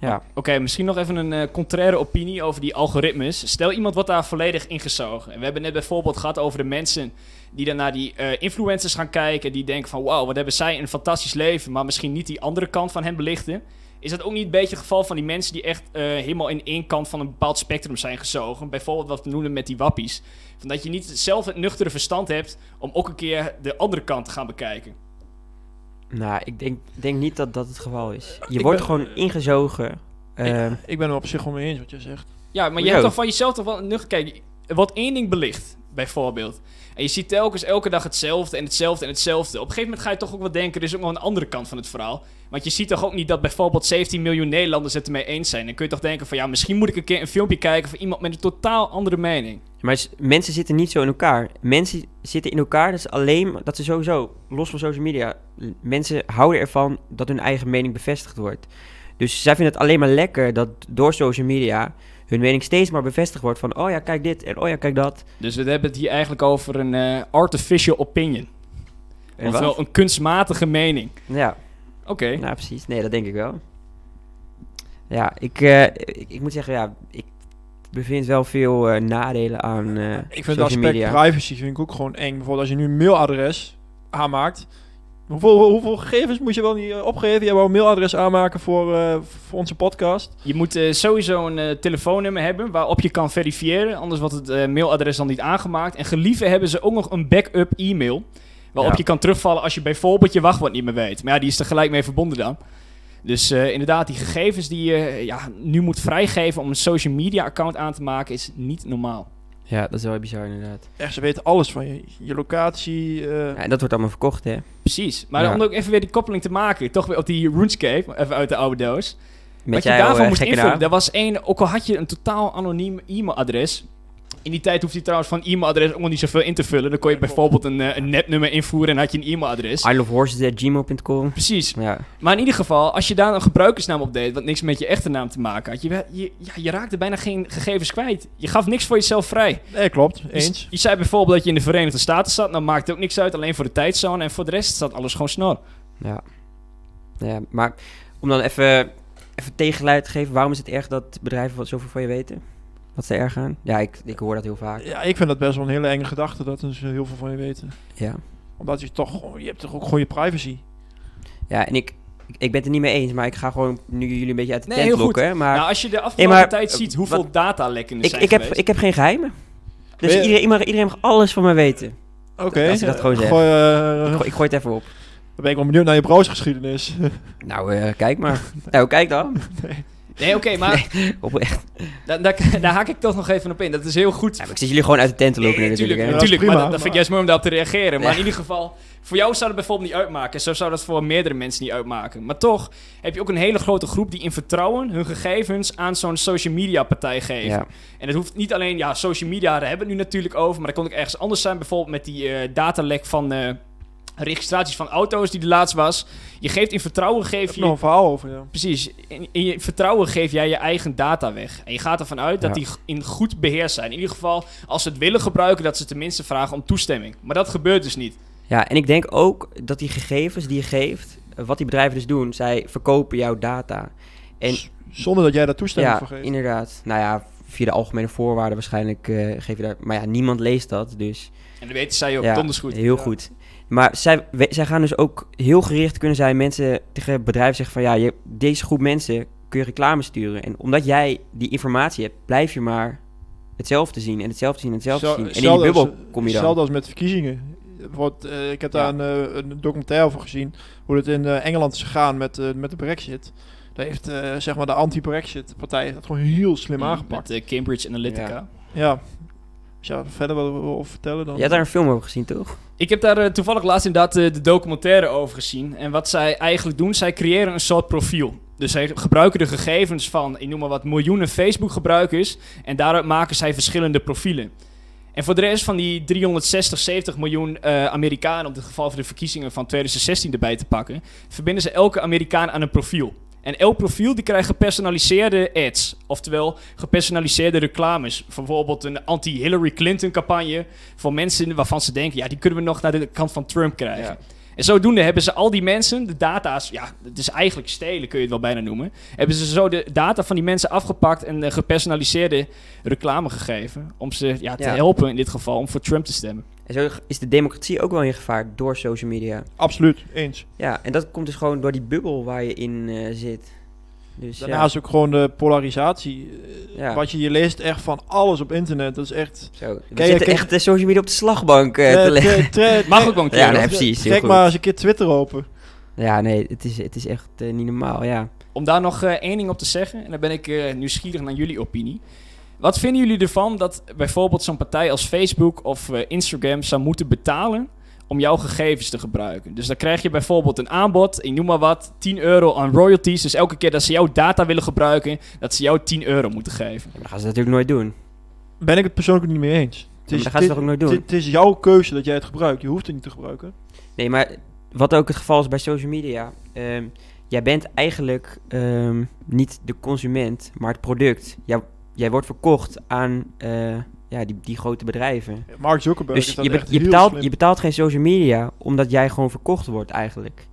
Ja, Oké, misschien nog even een eh, contraire opinie over die algoritmes. Stel iemand wordt daar volledig ingezogen. En we hebben net bijvoorbeeld gehad over de mensen die dan naar die eh, influencers gaan kijken. Die denken van wauw, wat hebben zij een fantastisch leven. Maar misschien niet die andere kant van hen belichten. Is dat ook niet een beetje het geval van die mensen die echt eh, helemaal in één kant van een bepaald spectrum zijn gezogen? Bijvoorbeeld wat we noemen met die wappies. Van dat je niet zelf het nuchtere verstand hebt om ook een keer de andere kant te gaan bekijken. Nou, ik denk, denk niet dat dat het geval is. Je Ik wordt ben- gewoon ingezogen. Ehm, Ik ben er op zich wel mee eens wat je zegt. Ja, maar je hebt toch van jezelf toch wel nuchter... Kijk, wordt één ding belicht, bijvoorbeeld. En je ziet telkens elke dag hetzelfde en hetzelfde en hetzelfde. Op een gegeven moment ga je toch ook wel denken... er is ook nog een andere kant van het verhaal. Want je ziet toch ook niet dat bijvoorbeeld 17 miljoen Nederlanders het ermee eens zijn. Dan kun je toch denken van... ja, misschien moet ik een keer een filmpje kijken... van iemand met een totaal andere mening. maar mensen zitten niet zo in elkaar. Mensen zitten in elkaar, dat is alleen dat ze sowieso, los van social media, mensen houden ervan dat hun eigen mening bevestigd wordt. Dus zij vinden het alleen maar lekker dat door social media hun mening steeds maar bevestigd wordt van, oh ja, kijk dit en oh ja, kijk dat. Dus we hebben het hier eigenlijk over een eh, artificial opinion. Ofwel een kunstmatige mening. Ja, Oké. nou precies. Nee, dat denk ik wel. Ja, ik, eh, ik, ik moet zeggen, ja, ik bevind wel veel eh, nadelen aan eh Ik vind het aspect media. privacy vind ik ook gewoon eng. Bijvoorbeeld als je nu een mailadres aanmaakt. Hoeveel, hoeveel gegevens moet je wel niet opgeven? Je wou een mailadres aanmaken voor, eh, voor onze podcast. Je moet sowieso een telefoonnummer hebben waarop je kan verifiëren. Anders wordt het eh, mailadres dan niet aangemaakt. En gelieve hebben ze ook nog een backup e-mail. Waarop Ja. je kan terugvallen als je bijvoorbeeld je wachtwoord niet meer weet. Maar ja, die is er gelijk mee verbonden dan. Dus eh, inderdaad, die gegevens die je ja, nu moet vrijgeven om een social media account aan te maken, is niet normaal. Ja, dat is wel bizar inderdaad. Echt, ze weten alles van je. Je locatie. eh, Ja, en dat wordt allemaal verkocht, hè. Precies. Maar Ja. om ook even weer die koppeling te maken, toch weer op die RuneScape, even uit de oude doos. Met Wat je eh, moest invullen, dat was één, ook al had je een totaal anoniem e-mailadres. In die tijd hoefde je trouwens van e-mailadres ook nog niet zoveel in te vullen. Dan kon je bijvoorbeeld een, eh, een netnummer invoeren en had je een e-mailadres. isleofhorses.gmail.com. Precies. Ja, Maar in ieder geval, als je daar een gebruikersnaam op deed, wat niks met je echte naam te maken had, je, je, ja, je raakte bijna geen gegevens kwijt. Je gaf niks voor jezelf vrij. nee, klopt. Je, Eens. je zei bijvoorbeeld dat je in de Verenigde Staten zat, nou maakt het ook niks uit, alleen voor de tijdzone en voor de rest staat alles gewoon snor. ja. ja. Maar om dan even even tegenluid geven? Waarom is het erg dat bedrijven wat zoveel van je weten? Wat is er erg aan? Ja, ik, ik hoor dat heel vaak. Ja, ik vind dat best wel een hele enge gedachte dat ze heel veel van je weten. Ja, Omdat je toch, je hebt toch ook gewoon je privacy. ja en ik, ik ben het er niet mee eens, maar ik ga gewoon nu jullie een beetje uit de Nee, tent heel goed. lokken. Maar nou, als je de afgelopen maar, tijd eh, ziet hoeveel wat- datalekken er ik, zijn ik, heb, ik heb geen geheimen. Dus je- iedereen, iedereen, iedereen mag alles van mij weten. Oké. Als ik dat gewoon zeg. Gooi, eh, Ik, gooi, ik gooi het even op. dan ben ik wel benieuwd naar je browsergeschiedenis. Nou, eh, kijk maar. nou, kijk dan. Nee, oké, maar Oprecht. da- da- daar haak ik toch nog even op in. Dat is heel goed. Ja, maar ik zit jullie gewoon uit de tent te lopen Nee, natuurlijk. natuurlijk, dat maar dat, vind ik juist mooi om daarop te reageren. Maar Ja. in ieder geval, voor jou zou dat bijvoorbeeld niet uitmaken. Zo zou dat voor meerdere mensen niet uitmaken. Maar toch heb je ook een hele grote groep die in vertrouwen hun gegevens aan zo'n social media partij geven. Ja. En dat hoeft niet alleen, ja, social media, daar hebben we het nu natuurlijk over. Maar dat kon ook ergens anders zijn. Bijvoorbeeld met die eh, datalek van eh, registraties van auto's die er laatst was. Je geeft in vertrouwen, Ik geef heb je... nog een verhaal over, ja. Precies. In, in je vertrouwen geef jij je eigen data weg. En je gaat ervan uit dat Ja. die in goed beheer zijn. In ieder geval, als ze het willen gebruiken, dat ze tenminste vragen om toestemming. Maar dat gebeurt dus niet. ja, en ik denk ook dat die gegevens die je geeft, eh, wat die bedrijven dus doen, zij verkopen jouw data. En Zonder dat jij daar toestemming ja, voor geeft. inderdaad. Nou ja, via de algemene voorwaarden waarschijnlijk eh, geef je daar... Maar ja, niemand leest dat, dus... En dat weten zij ook ja, donders goed. heel Ja. goed. Maar zij, we- zij gaan dus ook heel gericht kunnen zijn mensen tegen bedrijven zeggen van... Ja, je, deze groep mensen kun je reclame sturen. En omdat jij die informatie hebt, blijf je maar hetzelfde zien en hetzelfde zien en hetzelfde Zo- zien. En in die bubbel als- kom je dan. Hetzelfde als met verkiezingen. Bijvoorbeeld, eh, ik heb daar Ja. een, eh, een documentaire over gezien. Hoe het in eh, Engeland is gegaan met, met de brexit. Daar heeft zeg maar de anti-brexit partij dat gewoon heel slim Mm, aangepakt. Met Cambridge Analytica. Ja. Ja. Als je daar verder wat over vertellen dan... Je hebt daar een film over gezien, toch? Ik heb daar eh, toevallig laatst inderdaad eh, de documentaire over gezien. En wat zij eigenlijk doen, zij creëren een soort profiel. Dus zij gebruiken de gegevens van, ik noem maar wat, miljoenen Facebook-gebruikers. En daaruit maken zij verschillende profielen. En voor de rest van die 360, 70 miljoen eh, Amerikanen, op het geval van de verkiezingen van 2016 erbij te pakken, verbinden ze elke Amerikaan aan een profiel. En elk profiel die krijgt gepersonaliseerde ads. Oftewel gepersonaliseerde reclames. Bijvoorbeeld een anti-Hillary Clinton campagne. Voor mensen waarvan ze denken, ja, die kunnen we nog naar de kant van Trump krijgen. Ja. En zodoende hebben ze al die mensen, de data's, ja, het is eigenlijk stelen kun je het wel bijna noemen. Hebben ze zo de data van die mensen afgepakt en eh, gepersonaliseerde reclame gegeven. Om ze ja, te Ja. helpen in dit geval om voor Trump te stemmen. En zo is de democratie ook wel in gevaar door social media. Absoluut, eens. Ja, en dat komt dus gewoon door die bubbel waar je in eh, zit. Dus ja, Daarnaast ook gewoon de polarisatie. Eh, Ja. Wat je, je leest echt van alles op internet. Dat is echt... zo. We zitten echt de social media op de slagbank eh, te leggen. Mag ook wel een keer. Ja, nee, precies. Heel Trek goed. maar eens een keer Twitter open. Ja, nee, het is, het is echt niet normaal, ja. Om daar nog eh, één ding op te zeggen, en dan ben ik eh, nieuwsgierig naar jullie opinie. Wat vinden jullie ervan dat bijvoorbeeld zo'n partij als Facebook of eh, Instagram zou moeten betalen om jouw gegevens te gebruiken? Dus dan krijg je bijvoorbeeld een aanbod, ik noem maar wat, 10 euro aan royalties. Dus elke keer dat ze jouw data willen gebruiken, dat ze jou 10 euro moeten geven. Maar dat gaan ze natuurlijk nooit doen. Ben ik het persoonlijk niet mee eens. Het dat gaan ze het- toch ook nooit doen? Het is jouw keuze dat jij het gebruikt. Je hoeft het niet te gebruiken. Nee, maar wat ook het geval is bij social media. ehm, jij bent eigenlijk ehm, niet de consument, maar het product. Jij, jij wordt verkocht aan eh, ja, die, die grote bedrijven. Mark Zuckerberg Dus is dat je, be- echt je, heel betaalt, slim. je betaalt geen social media omdat jij gewoon verkocht wordt eigenlijk.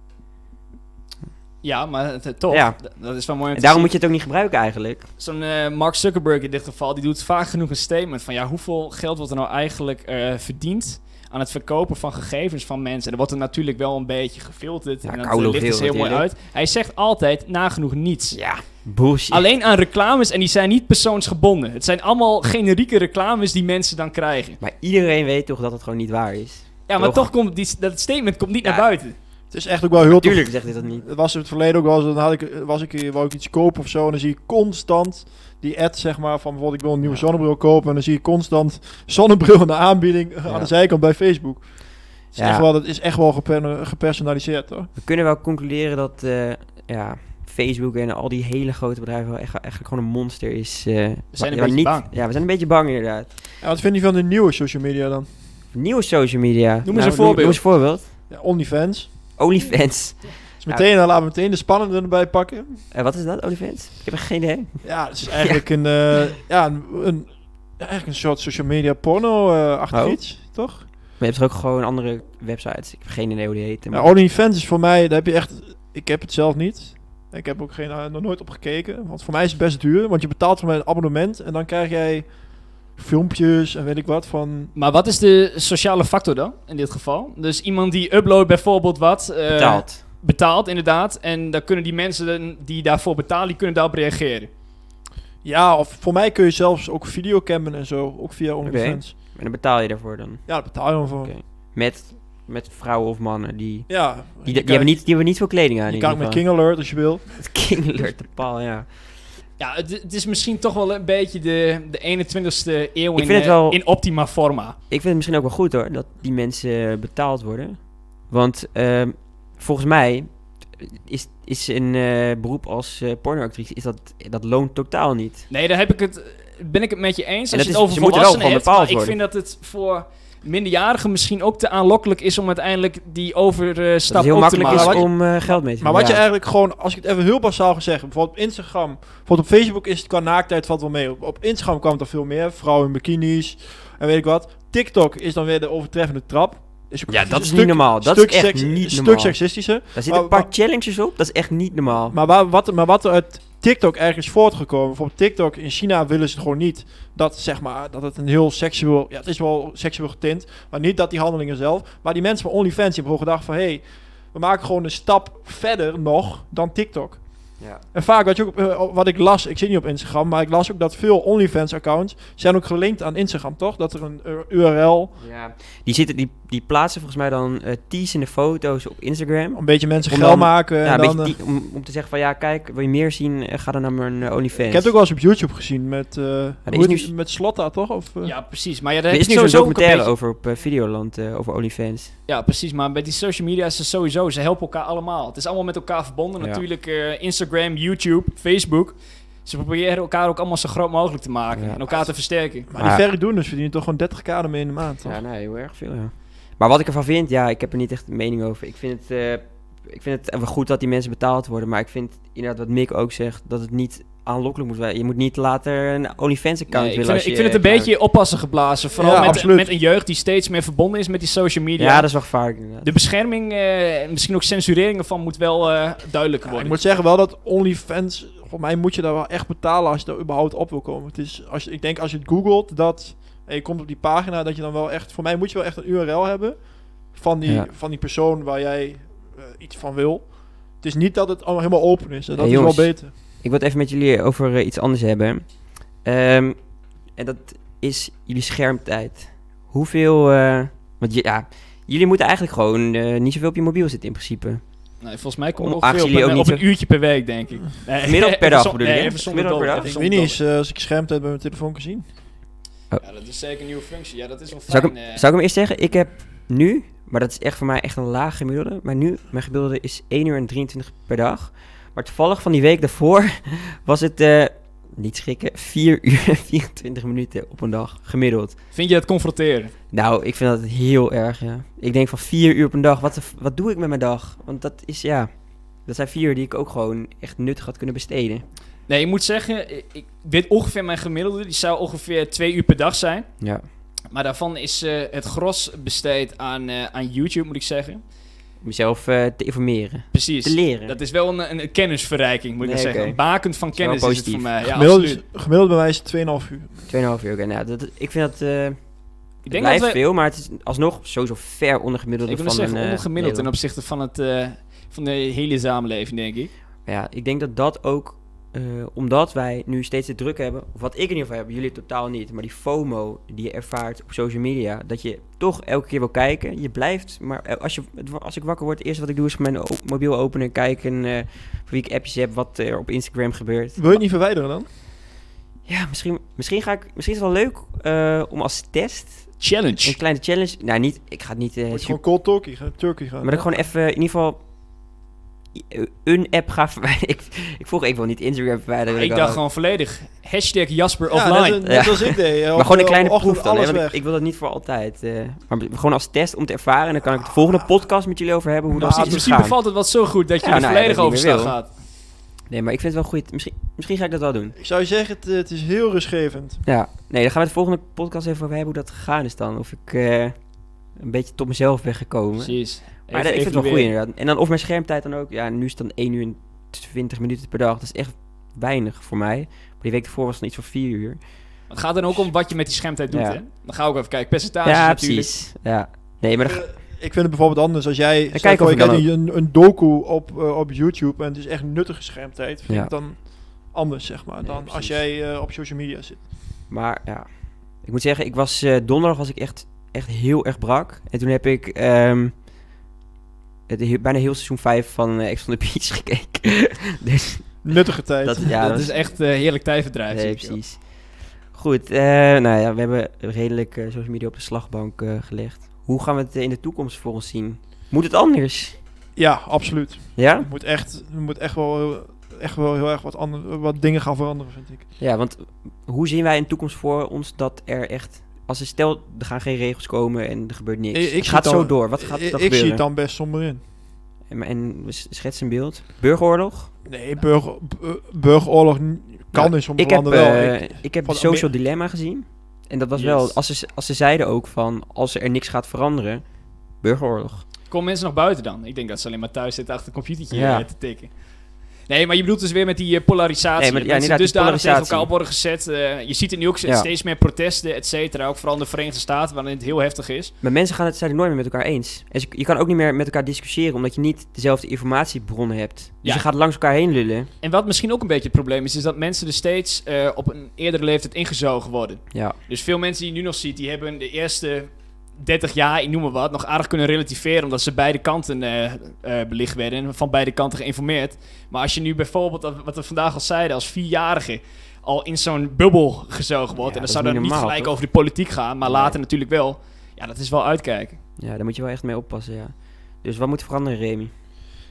Ja, maar toch, Ja. dat is wel mooi om En daarom zien. moet je het ook niet gebruiken eigenlijk. Zo'n eh, Mark Zuckerberg in dit geval, die doet vaak genoeg een statement van ja, hoeveel geld wordt er nou eigenlijk eh, verdiend aan het verkopen van gegevens van mensen. En er wordt er natuurlijk wel een beetje gefilterd Ja, en dat koude eh, ligt er veel heel mooi uit. Hij zegt altijd nagenoeg niets. Ja, bullshit. Alleen aan reclames en die zijn niet persoonsgebonden. Het zijn allemaal generieke reclames die mensen dan krijgen. Maar iedereen weet toch dat het gewoon niet waar is? Ja, maar Toch? toch komt die, dat statement komt niet Ja. naar buiten. Het is echt ook wel heel tof. Natuurlijk zegt hij dat niet. Het was in het verleden ook wel eens, dan had ik, was ik, wou ik iets kopen of zo. En dan zie je constant die ad, zeg maar, van bijvoorbeeld ik wil een nieuwe Ja. zonnebril kopen. En dan zie je constant zonnebril in de aanbieding Ja. aan de zijkant bij Facebook. Het is, Ja. echt wel, het is echt wel geper- gepersonaliseerd hoor. We kunnen wel concluderen dat eh, ja, Facebook en al die hele grote bedrijven wel echt, eigenlijk gewoon een monster is. eh, zijn waar- een beetje bang. Ja, we zijn een beetje bang inderdaad. Ja, wat vind je van de nieuwe social media dan? Nieuwe social media. Nou, Noem eens een voorbeeld. Noem eens een voorbeeld. Ja, OnlyFans. OnlyFans. Dus meteen, dan laten we meteen de spannende erbij pakken. Eh, wat is dat, OnlyFans? Ik heb geen idee. Ja, het is eigenlijk een, eh, ja, een, een, eigenlijk een soort social media porno-achtig Oh. iets, toch? Maar je hebt er ook gewoon andere websites. Ik heb geen idee hoe die heten. Ja, maar- OnlyFans is voor mij, daar heb je echt, ik heb het zelf niet. Ik heb ook geen, eh, nog nooit op gekeken. Want voor mij is het best duur. Want je betaalt voor mij een abonnement. En dan krijg jij filmpjes en weet ik wat van... Maar wat is de sociale factor dan, in dit geval? Dus iemand die uploadt bijvoorbeeld wat... eh, Betaald. Betaalt, inderdaad. En dan kunnen die mensen die daarvoor betalen, die kunnen daarop reageren. Ja, of voor mij kun je zelfs ook videocammen en zo. Ook via OnlyFans. En dan betaal je daarvoor dan. Ja, daar betaal je dan voor. Oké. Met, met vrouwen of mannen die... Ja. Die, je die, kan- hebben niet, die hebben niet veel kleding aan. Je kan met. King Alert als je wil. Het King Alert, de paal, ja. Ja, het, het is misschien toch wel een beetje de, de 21ste eeuw Ik in, vind het eh, wel- in optima forma. Ik vind het misschien ook wel goed hoor, dat die mensen betaald worden. Want ehm, volgens mij is, is een eh, beroep als eh pornoactrice, is dat, dat loont totaal niet. Nee, daar heb ik het, ben ik het met je eens. En Als je het is- over wel volwassenen hebt. Maar ik vind dat het voor minderjarigen misschien ook te aanlokkelijk is om uiteindelijk die overstap heel ook te makkelijk maken. is Maar wat om eh, geld mee te Maar wat je eigenlijk gewoon, als ik het even heel basaal ga zeggen, bijvoorbeeld op Instagram, bijvoorbeeld op Facebook is het qua naaktheid valt wel mee. Op, op Instagram kwam het er veel meer, vrouwen in bikinis en weet ik wat. TikTok is dan weer de overtreffende trap. Is Ja, dat is stuk- niet normaal. Dat stuk is echt niet een stuk normaal. sexistischer. Daar zitten een paar challenges op, dat is echt niet normaal. Maar, waar, wat, maar wat er uit TikTok ergens voortgekomen, bijvoorbeeld TikTok in China willen ze gewoon niet dat zeg maar dat het een heel seksueel, ja, het is wel seksueel getint, maar niet dat die handelingen zelf, maar die mensen van OnlyFans die hebben gewoon gedacht van, hé, hey, we maken gewoon een stap verder nog dan TikTok. Ja. En vaak, wat, je ook, eh, wat ik las, ik zit niet op Instagram, maar ik las ook dat veel OnlyFans-accounts zijn ook gelinkt aan Instagram, toch? Dat er een eh, URL, Ja. Die, zitten, die, die plaatsen volgens mij dan eh teasende foto's op Instagram. een beetje mensen Om geld maken. Ja, en een dan, die- om, om te zeggen van ja, kijk, wil je meer zien, ga dan naar mijn OnlyFans. ik heb het ook wel eens op YouTube gezien met, eh hoe nu die- met Slotta, toch? Of, Ja, precies. Maar ja, daar er is je nu zo'n sowieso ook een documentaire beetje- over op Videoland eh, over OnlyFans. Ja, precies. Maar bij die social media is het sowieso, ze helpen elkaar allemaal. Het is allemaal met elkaar verbonden. Ja. Natuurlijk eh, Instagram, YouTube, Facebook. Ze proberen elkaar ook allemaal zo groot mogelijk te maken. Ja. En elkaar te versterken. Maar Maar- die verre doen dus verdienen toch gewoon 30k ermee in de maand, toch? Ja, nee, heel erg veel, ja. Maar wat ik ervan vind, ja, ik heb er niet echt een mening over. Ik vind het, eh, ik vind het wel goed dat die mensen betaald worden, maar ik vind inderdaad wat Mick ook zegt, dat het niet aanlokkelijk moet zijn. Je moet niet later een OnlyFans-account Nee, ik willen vind, als je ik vind het een beetje oppassen geblazen. Vooral Ja, met, absoluut. met een jeugd die steeds meer verbonden is met die social media. Ja, dat is wel gevaarlijk inderdaad. De bescherming eh, en misschien ook censurering ervan moet wel eh, duidelijker Ja, worden. ik moet zeggen wel dat OnlyFans, voor mij moet je daar wel echt betalen als je er überhaupt op wil komen. Het is, als je, ik denk als je het googelt, dat en je komt op die pagina, dat je dan wel echt, voor mij moet je wel echt een URL hebben van die, Ja. van die persoon waar jij eh, iets van wil. Het is niet dat het allemaal helemaal open is. En dat Hey, is jongens. wel beter. Ik wil het even met jullie over eh, iets anders hebben. Ehm, en dat is jullie schermtijd. Hoeveel, eh, want je- ja, jullie moeten eigenlijk gewoon eh, niet zoveel op je mobiel zitten in principe. Nee, volgens mij komt Om- het ongeveer op, een, op uurtje per week, denk ik. Nee, Gemiddeld per dag bedoel je, Nee, zonder Gemiddeld per dag? Ik weet zonder niet eens eh, als ik schermtijd bij mijn telefoon kan zien. dolle. Ja, dat is zeker een nieuwe functie. Ja, dat is wel Zou fijn. ik, hem, eh. zou ik hem eerst zeggen? Ik heb nu, maar dat is echt voor mij echt een laag gemiddelde. Maar nu, mijn gemiddelde is 1 uur en 23 per dag. Maar toevallig van die week daarvoor was het, eh, niet schrikken, 4 uur en 24 minuten op een dag gemiddeld. Vind je dat confronteren? Nou, ik vind dat heel erg, ja. Ik denk van 4 uur op een dag, wat, wat doe ik met mijn dag? Want dat is, ja, dat zijn 4 uur die ik ook gewoon echt nuttig had kunnen besteden. Nee, ik moet zeggen, ik, weet ongeveer mijn gemiddelde. Die zou ongeveer twee uur per dag zijn. Ja. Maar daarvan is eh, het gros besteed aan, eh, aan YouTube, moet ik zeggen. Om jezelf eh, te informeren, Precies. te leren. Dat is wel een, een kennisverrijking, moet ik Nee, maar zeggen. Een bakend van kennis is het voor mij. Ja, gemiddeld, absoluut. gemiddeld bij mij is het 2,5 uur. 2,5 uur, oké. Nou, dat, ik vind dat... eh, Ik Het denk blijft dat we, veel, maar het is alsnog sowieso ver onder gemiddelde ik wil van zeggen, een, eh, ongemiddeld ten opzichte van, het, eh, van de hele samenleving, denk ik. Ja, ik denk dat dat ook, eh, omdat wij nu steeds de druk hebben, of wat ik in ieder geval heb, jullie totaal niet, maar die FOMO die je ervaart op social media, dat je toch elke keer wil kijken. Je blijft, maar eh, als, je, als ik wakker word, het eerste wat ik doe is mijn mobiel openen, kijken eh voor wie ik appjes heb, wat er op Instagram gebeurt. Wil je het niet verwijderen dan? Ja, misschien, misschien ga ik, misschien is het wel leuk eh, om als test Challenge. een kleine challenge, nou niet, ik ga het niet, eh, super- gewoon cold turkey gaan. Turkey gaan. Maar dat ik gewoon even, in ieder geval, een app ga verwijderen. Ik, ik vroeg, ik wil niet Instagram verwijderen. ik wil dacht gewoon volledig. Hashtag Jasper Ja, offline. net, net Ja. als ik deed. Maar gewoon een kleine proef dan. hè, want ik, ik wil dat niet voor altijd. eh, maar gewoon als test om te ervaren. En dan kan ik de volgende podcast met jullie over hebben hoe Nou, dat in precies principe gegaan. valt het wel zo goed dat je Ja, er nou volledig ik over gaat. Nee, maar ik vind het wel goed. Misschien, misschien ga ik dat wel doen. Ik zou je zeggen, het, het is heel rustgevend. Ja. Nee, dan gaan we de volgende podcast even over hebben hoe dat gegaan is dan. Of ik eh, een beetje tot mezelf ben gekomen. Precies. Maar dat- ik vind het wel goed inderdaad. En dan of mijn schermtijd dan ook. Ja, nu is het dan 1 uur en 20 minuten per dag. Dat is echt weinig voor mij. Maar die week ervoor was het iets van 4 uur. Het gaat dan ook om wat je met die schermtijd doet, Ja. hè? Dan ga ik ook even kijken. Percentages ja, natuurlijk. precies. Ja. Nee, maar dan Eh, ik vind het bijvoorbeeld anders als jij kijk je of ik kijkt dan een, een docu op, eh, op YouTube en het is echt nuttige schermtijd. Vind Ja. ik dan anders, zeg maar, Nee, dan als jij eh, op social media zit. Maar ja, ik moet zeggen, ik was eh, donderdag was ik echt, echt heel erg brak. En toen heb ik ehm, het, he- bijna heel seizoen 5 van eh Ex on the Beach gekeken. dus Nuttige tijd. dat, ja, dat dat is echt eh, heerlijk tijdverdrijf. Nee, precies. Goed, eh, nou ja, we hebben redelijk eh, social media op de slagbank gelegd. Hoe gaan we het in de toekomst voor ons zien? Moet het anders? Ja, absoluut. Ja? Er moet echt, moet echt wel, echt wel heel erg wat, andere, wat dingen gaan veranderen, vind ik. Ja, want hoe zien wij in de toekomst voor ons dat er echt... Als er stel, er gaan geen regels komen en er gebeurt niks. Ik- ik het gaat het zo door. Wat gaat er ik dan ik zie het dan best somber in. En, en we s- schetsen een beeld. Burgeroorlog? Nee, burger, bu- burgeroorlog kan Nou, in sommige Ik heb, landen wel. eh, Ik- ik heb van Social Dilemma gezien. En dat was Yes. wel... Als ze, als ze zeiden ook van... Als er niks gaat veranderen... Burgeroorlog. Komen mensen nog buiten dan? Ik denk dat ze alleen maar thuis zitten achter een computertje Ja. eh, te tikken. Nee, maar je bedoelt dus weer met die eh, polarisatie. Nee, maar- ja, mensen dus daar tegen elkaar op worden gezet. Eh, je ziet het nu ook Ja. steeds meer protesten, et cetera. Ook vooral in de Verenigde Staten, waarin het heel heftig is. Maar mensen gaan het, zijn het nooit meer met elkaar eens. En je kan ook niet meer met elkaar discussiëren, omdat je niet dezelfde informatiebronnen hebt. Dus Ja. je gaat langs elkaar heen lullen. En wat misschien ook een beetje het probleem is, is dat mensen er steeds eh, op een eerdere leeftijd ingezogen worden. Ja, Dus veel mensen die je nu nog ziet, die hebben de eerste 30 jaar, ik noem maar wat, nog aardig kunnen relativeren. Omdat ze beide kanten eh, eh, belicht werden en van beide kanten geïnformeerd. Maar als je nu bijvoorbeeld, wat we vandaag al zeiden, als vierjarige al in zo'n bubbel gezogen wordt. Ja, en dat dan zou dan niet normaal, gelijk toch? over de politiek gaan, maar Nee. later natuurlijk wel. Ja, dat is wel uitkijken. ja, daar moet je wel echt mee oppassen, ja. Dus wat moet veranderen, Remy?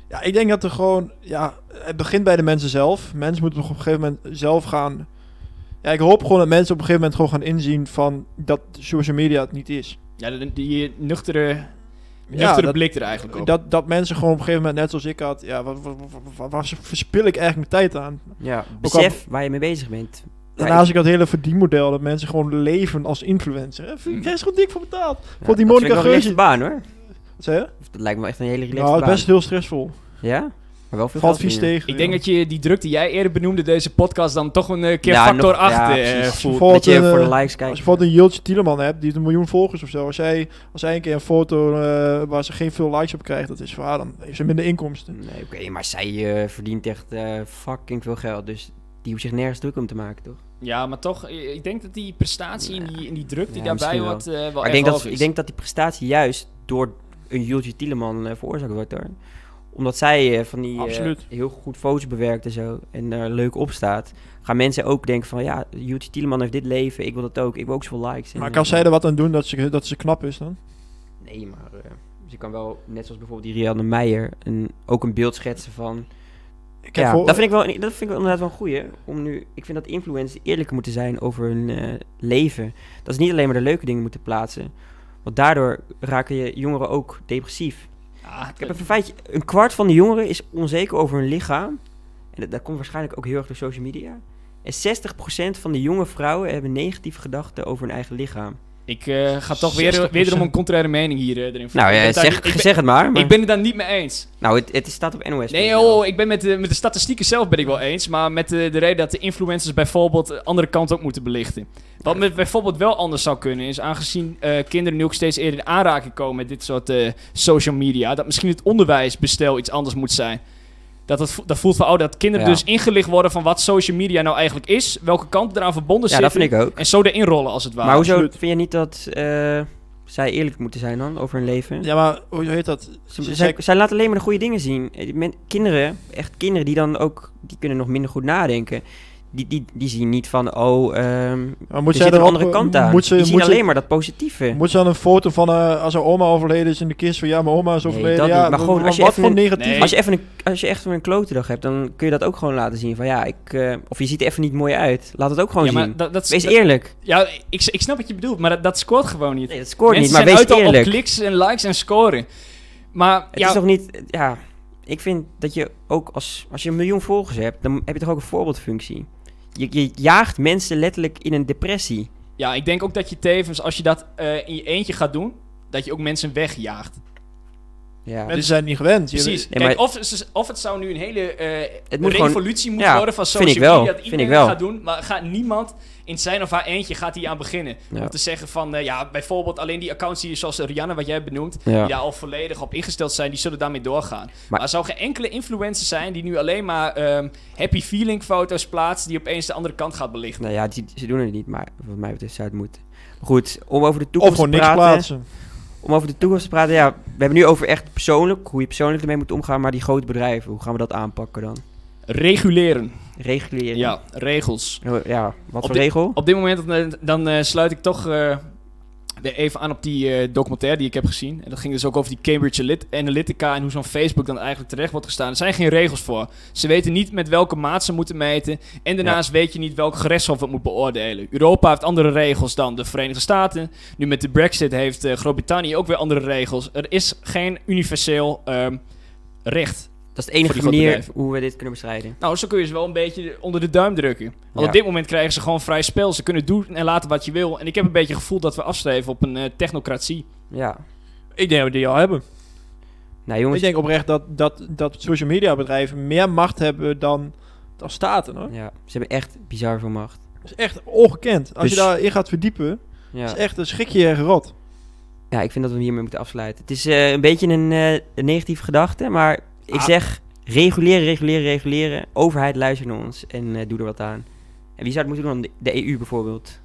Ja, ik denk dat er gewoon, ja, het begint bij de mensen zelf. Mensen moeten op een gegeven moment zelf gaan. Ja, ik hoop gewoon dat mensen op een gegeven moment gewoon gaan inzien van dat social media het niet is. Ja, die, die nuchtere, Ja, nuchtere dat- blik er eigenlijk op. Dat, dat mensen gewoon op een gegeven moment, net zoals ik had, ja, waar, waar, waar- waar- waar verspil ik eigenlijk mijn tijd aan? Ja, al- besef waar je mee bezig bent. Daarnaast ik dat hele verdienmodel, dat mensen gewoon leven als influencer. Hè, vind ik Mm. is gewoon dik voor betaald. ja, voor die dat Monica ik wel een relaxte Geuze- baan, hoor. Wat zei je? Dat lijkt me echt een hele relaxte Nou, baan. best heel stressvol. Ja? Maar wel veel Valt vies tegen. ik denk dat je die druk die jij eerder benoemde, deze podcast, dan toch een eh, keer Ja, factor nog- 8 ja, eh, precies. voelt. Bijvoorbeeld Dat je een, voor de eh, likes kijkt. Als je bijvoorbeeld een Jiltje Tieleman hebt, die heeft een miljoen volgers of zo. Als hij, als hij een keer een foto eh, waar ze geen veel likes op krijgt, dat is voor haar, dan heeft ze minder inkomsten. Nee, oké, maar zij eh, verdient echt eh, fucking veel geld. Dus die hoeft zich nergens druk om te maken, toch? Ja, maar toch, eh, ik denk dat die prestatie en die, druk die Ja, daarbij misschien wel. hoort, eh, wel Maar ik denk, dat, is. ik denk dat die prestatie juist door een Jultje Tieleman eh, veroorzaakt wordt hoor. Omdat zij eh, van die eh, heel goed foto's bewerkt en zo. En er leuk op staat. Gaan mensen ook denken van ja, Jultje Tieleman heeft dit leven. Ik wil dat ook. Ik wil ook zoveel likes. En, Maar kan eh, zij er wat aan doen dat ze, dat ze knap is dan? Nee, maar ze kan wel, net zoals bijvoorbeeld die Rianne Meijer, een, ook een beeld schetsen van... Ik heb Ja, voor- dat, vind ik wel, dat vind ik wel inderdaad wel een goeie. Om nu, ik vind dat influencers eerlijker moeten zijn over hun leven. Dat ze niet alleen maar de leuke dingen moeten plaatsen. Want daardoor raken je jongeren ook depressief. Ja, Ik heb even een feitje. Een kwart van de jongeren is onzeker over hun lichaam. En dat, dat komt waarschijnlijk ook heel erg door social media. En 60% van de jonge vrouwen hebben negatieve gedachten over hun eigen lichaam. Ik eh, ga toch weer, 60%. wederom een contraire mening hier eh, erin Nou ja, zeg, niet- ik, ben, zeg het maar. maar- ik ben het daar niet mee eens. Nou, het, het staat op NOS. Nee, oh, ik ben met de, met de statistieken zelf ben ik wel eens. Maar met de, de reden dat de influencers bijvoorbeeld de andere kant ook moeten belichten. Wat met bijvoorbeeld wel anders zou kunnen, is aangezien eh, kinderen nu ook steeds eerder in aanraking komen met dit soort eh, social media, dat misschien het onderwijsbestel iets anders moet zijn. Dat, het, dat voelt voor ouderen dat kinderen Ja. dus ingelicht worden van wat social media nou eigenlijk is, welke kant eraan verbonden Ja, dat zitten. vind ik ook. En zo erin rollen als het ware. Maar hoezo absoluut. vind je niet dat eh, zij eerlijk moeten zijn dan over hun leven? Ja, maar hoe heet dat? Ze, Ze- zij, zij laten alleen maar de goede dingen zien. Eh, men- kinderen, echt kinderen die dan ook, die kunnen nog minder goed nadenken. Die, die, die zien niet van, oh, ehm Maar er moet zit zij een er andere kant aan. Moet ze, die zien moet ze, alleen maar dat positieve. moet ze dan een foto van eh, als haar oma overleden is in de kist van ja, mijn oma is overleden. dat ja, niet. Maar gewoon als je wat even voor een- negatief. Nee. Als je, even een, als je echt een klote dag hebt, dan kun je dat ook gewoon laten zien. Van ja, ik, eh, of je ziet er even niet mooi uit. Laat het ook gewoon ja, maar zien. dat, dat, Wees dat- eerlijk. Ja, ik, ik snap wat je bedoelt, maar dat, dat scoort gewoon niet. Nee, dat scoort Mensen niet, maar wees eerlijk. op kliks en likes en scoren. Maar Het ja, is toch niet... Ja, ik vind dat je ook als... Als je een miljoen volgers hebt, dan heb je toch ook een voorbeeldfunctie. Je, je jaagt mensen letterlijk in een depressie. ja, ik denk ook dat je tevens, als je dat eh, in je eentje gaat doen, dat je ook mensen wegjaagt. Ja. Mensen zijn het niet gewend. Precies. Kijk, of, of het zou nu een hele eh, Het moet gewoon- revolutie moeten ja, worden van social wel, media. Dat vind iedereen ik wel. gaat doen, maar gaat niemand in zijn of haar eentje gaat hier aan beginnen. Ja. Om te zeggen van, eh, ja, bijvoorbeeld alleen die accounts die zoals Rihanna, wat jij benoemt, Ja. die daar al volledig op ingesteld zijn, die zullen daarmee doorgaan. Maar, er zou geen enkele influencer zijn die nu alleen maar ehm, happy feeling foto's plaatst, die opeens de andere kant gaat belichten. Nou ja, die, ze doen het niet, maar wat mij betreft zou het moeten. Goed, om over de Of toekomst gewoon te niks praten. plaatsen. Om over de toekomst te praten, ja, we hebben nu over echt persoonlijk, hoe je persoonlijk ermee moet omgaan, maar die grote bedrijven, hoe gaan we dat aanpakken dan? Reguleren. Reguleren? Ja, regels. Oh, Ja, wat Op voor dit- regel? Op dit moment dan, dan eh, sluit ik toch eh, even aan op die eh, documentaire die ik heb gezien. En dat ging dus ook over die Cambridge Analyt- Analytica en hoe zo'n Facebook dan eigenlijk terecht wordt gestaan. Er zijn geen regels voor. Ze weten niet met welke maat ze moeten meten. En daarnaast weet je niet welk gerechtshof het moet beoordelen. Europa heeft andere regels dan de Verenigde Staten. Nu met de Brexit heeft eh, Groot-Brittannië ook weer andere regels. Er is geen universeel ehm, recht. Dat is de enige voor die grote manier bedrijven. hoe we dit kunnen bestrijden. Nou, zo kun je ze wel een beetje onder de duim drukken. Want Ja. op dit moment krijgen ze gewoon vrij spel. Ze kunnen doen en laten wat je wil. En ik heb een beetje het gevoel dat we afstreven op een eh, technocratie. Ja. Ik denk dat we die al hebben. Nou jongens, Ik denk oprecht dat, dat, dat social media bedrijven meer macht hebben dan, dan staten. Hoor. ja, ze hebben echt bizar veel macht. Dat is echt ongekend. Als Dus- je daarin gaat verdiepen, Ja. is echt een schrik je erg rot. ja, ik vind dat we hiermee moeten afsluiten. Het is eh, een beetje een, eh, een negatieve gedachte, maar ik Ah. zeg reguleren, reguleren, reguleren. Overheid luister naar ons en eh, doe er wat aan. En wie zou het moeten doen? dan? De, EU bijvoorbeeld.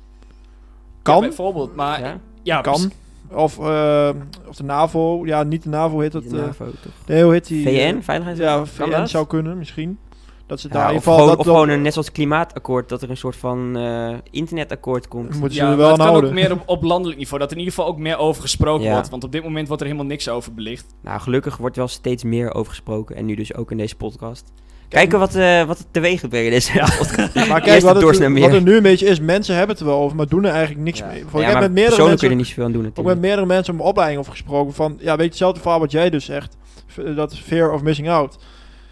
Kan, Ja, bijvoorbeeld. Maar ja, Ja? kan. Of, eh, of de NAVO. Ja, niet de NAVO heet. Niet de eh, NAVO, toch? nee, hoe heet die? VN, Veiligheidsraad? ja, Kan VN zou kunnen, misschien. Dat ze Ja, daar in ieder geval... gewoon, dat, of dat- gewoon een, net zoals het klimaatakkoord, dat er een soort van eh, internetakkoord komt. moeten ze ja, er maar wel kan ook meer op, op landelijk niveau. Dat er in ieder geval ook meer over gesproken Ja. wordt. Want op dit moment wordt er helemaal niks over belicht. Nou, gelukkig wordt wel steeds meer over gesproken. En nu dus ook in deze podcast. Kijken wat, eh wat het teweeg in deze podcast. Maar kijk, wat het, wat er nu een beetje is, mensen hebben het er wel over, maar doen er eigenlijk niks Ja. mee. Ja, Voor, ik heb maar met meerdere kun je mensen, er niet zoveel aan doen ook met natuurlijk. meerdere mensen op mijn opleiding over gesproken van, ja, weet je, hetzelfde verhaal wat jij dus zegt, dat is fear of missing out.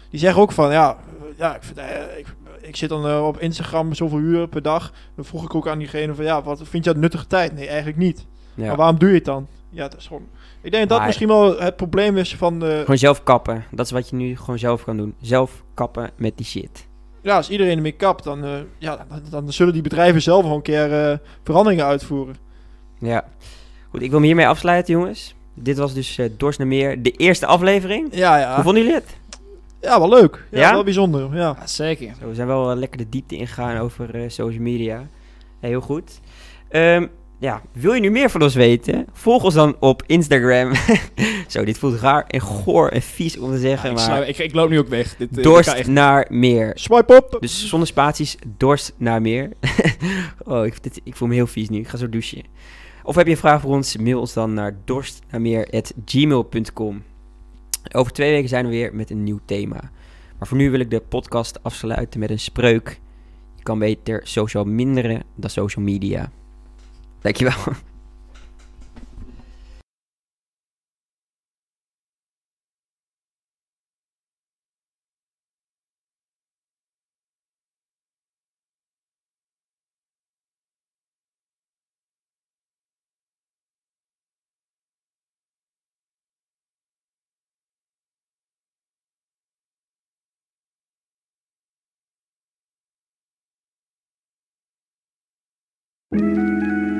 Die zeggen ook van, ja, ja ik, vind, eh, ik, ik zit dan eh, op Instagram zoveel uur per dag. Dan vroeg ik ook aan diegene van, ja, wat vind je dat nuttige tijd? Nee, eigenlijk niet. Ja. Maar waarom doe je het dan? Ja, dat is gewoon... Ik denk dat dat Maar- misschien wel het probleem is van de... Gewoon zelf kappen. Dat is wat je nu gewoon zelf kan doen. Zelf kappen met die shit. Ja, als iedereen ermee kapt, dan, eh, ja, dan, dan zullen die bedrijven zelf gewoon een keer eh, veranderingen uitvoeren. Ja. Goed, ik wil me hiermee afsluiten, jongens. Dit was dus eh Dorst naar Meer, de eerste aflevering. Ja, ja. Hoe vonden jullie het? Ja, wel leuk. Ja, Ja? wel bijzonder. Ja. Ja, zeker. Zo, we zijn wel eh, lekker de diepte ingegaan over eh, social media. Heel goed. Ehm, ja, wil je nu meer van ons weten? Volg ons dan op Instagram. Zo, dit voelt raar en goor en vies om te Ja, zeggen, ik, maar... ik, ik loop nu ook weg. Dit, eh, dit Dorst echt- naar meer. Swipe op. Dus zonder spaties, dorst naar meer. oh, ik, dit, ik voel me heel vies nu. Ik ga zo douchen. Of heb je een vraag voor ons? Mail ons dan naar dorstnaarmeer.gmail.com Over twee weken zijn we weer met een nieuw thema. Maar voor nu wil ik de podcast afsluiten met een spreuk. Je kan beter social minderen dan social media. Dankjewel. Música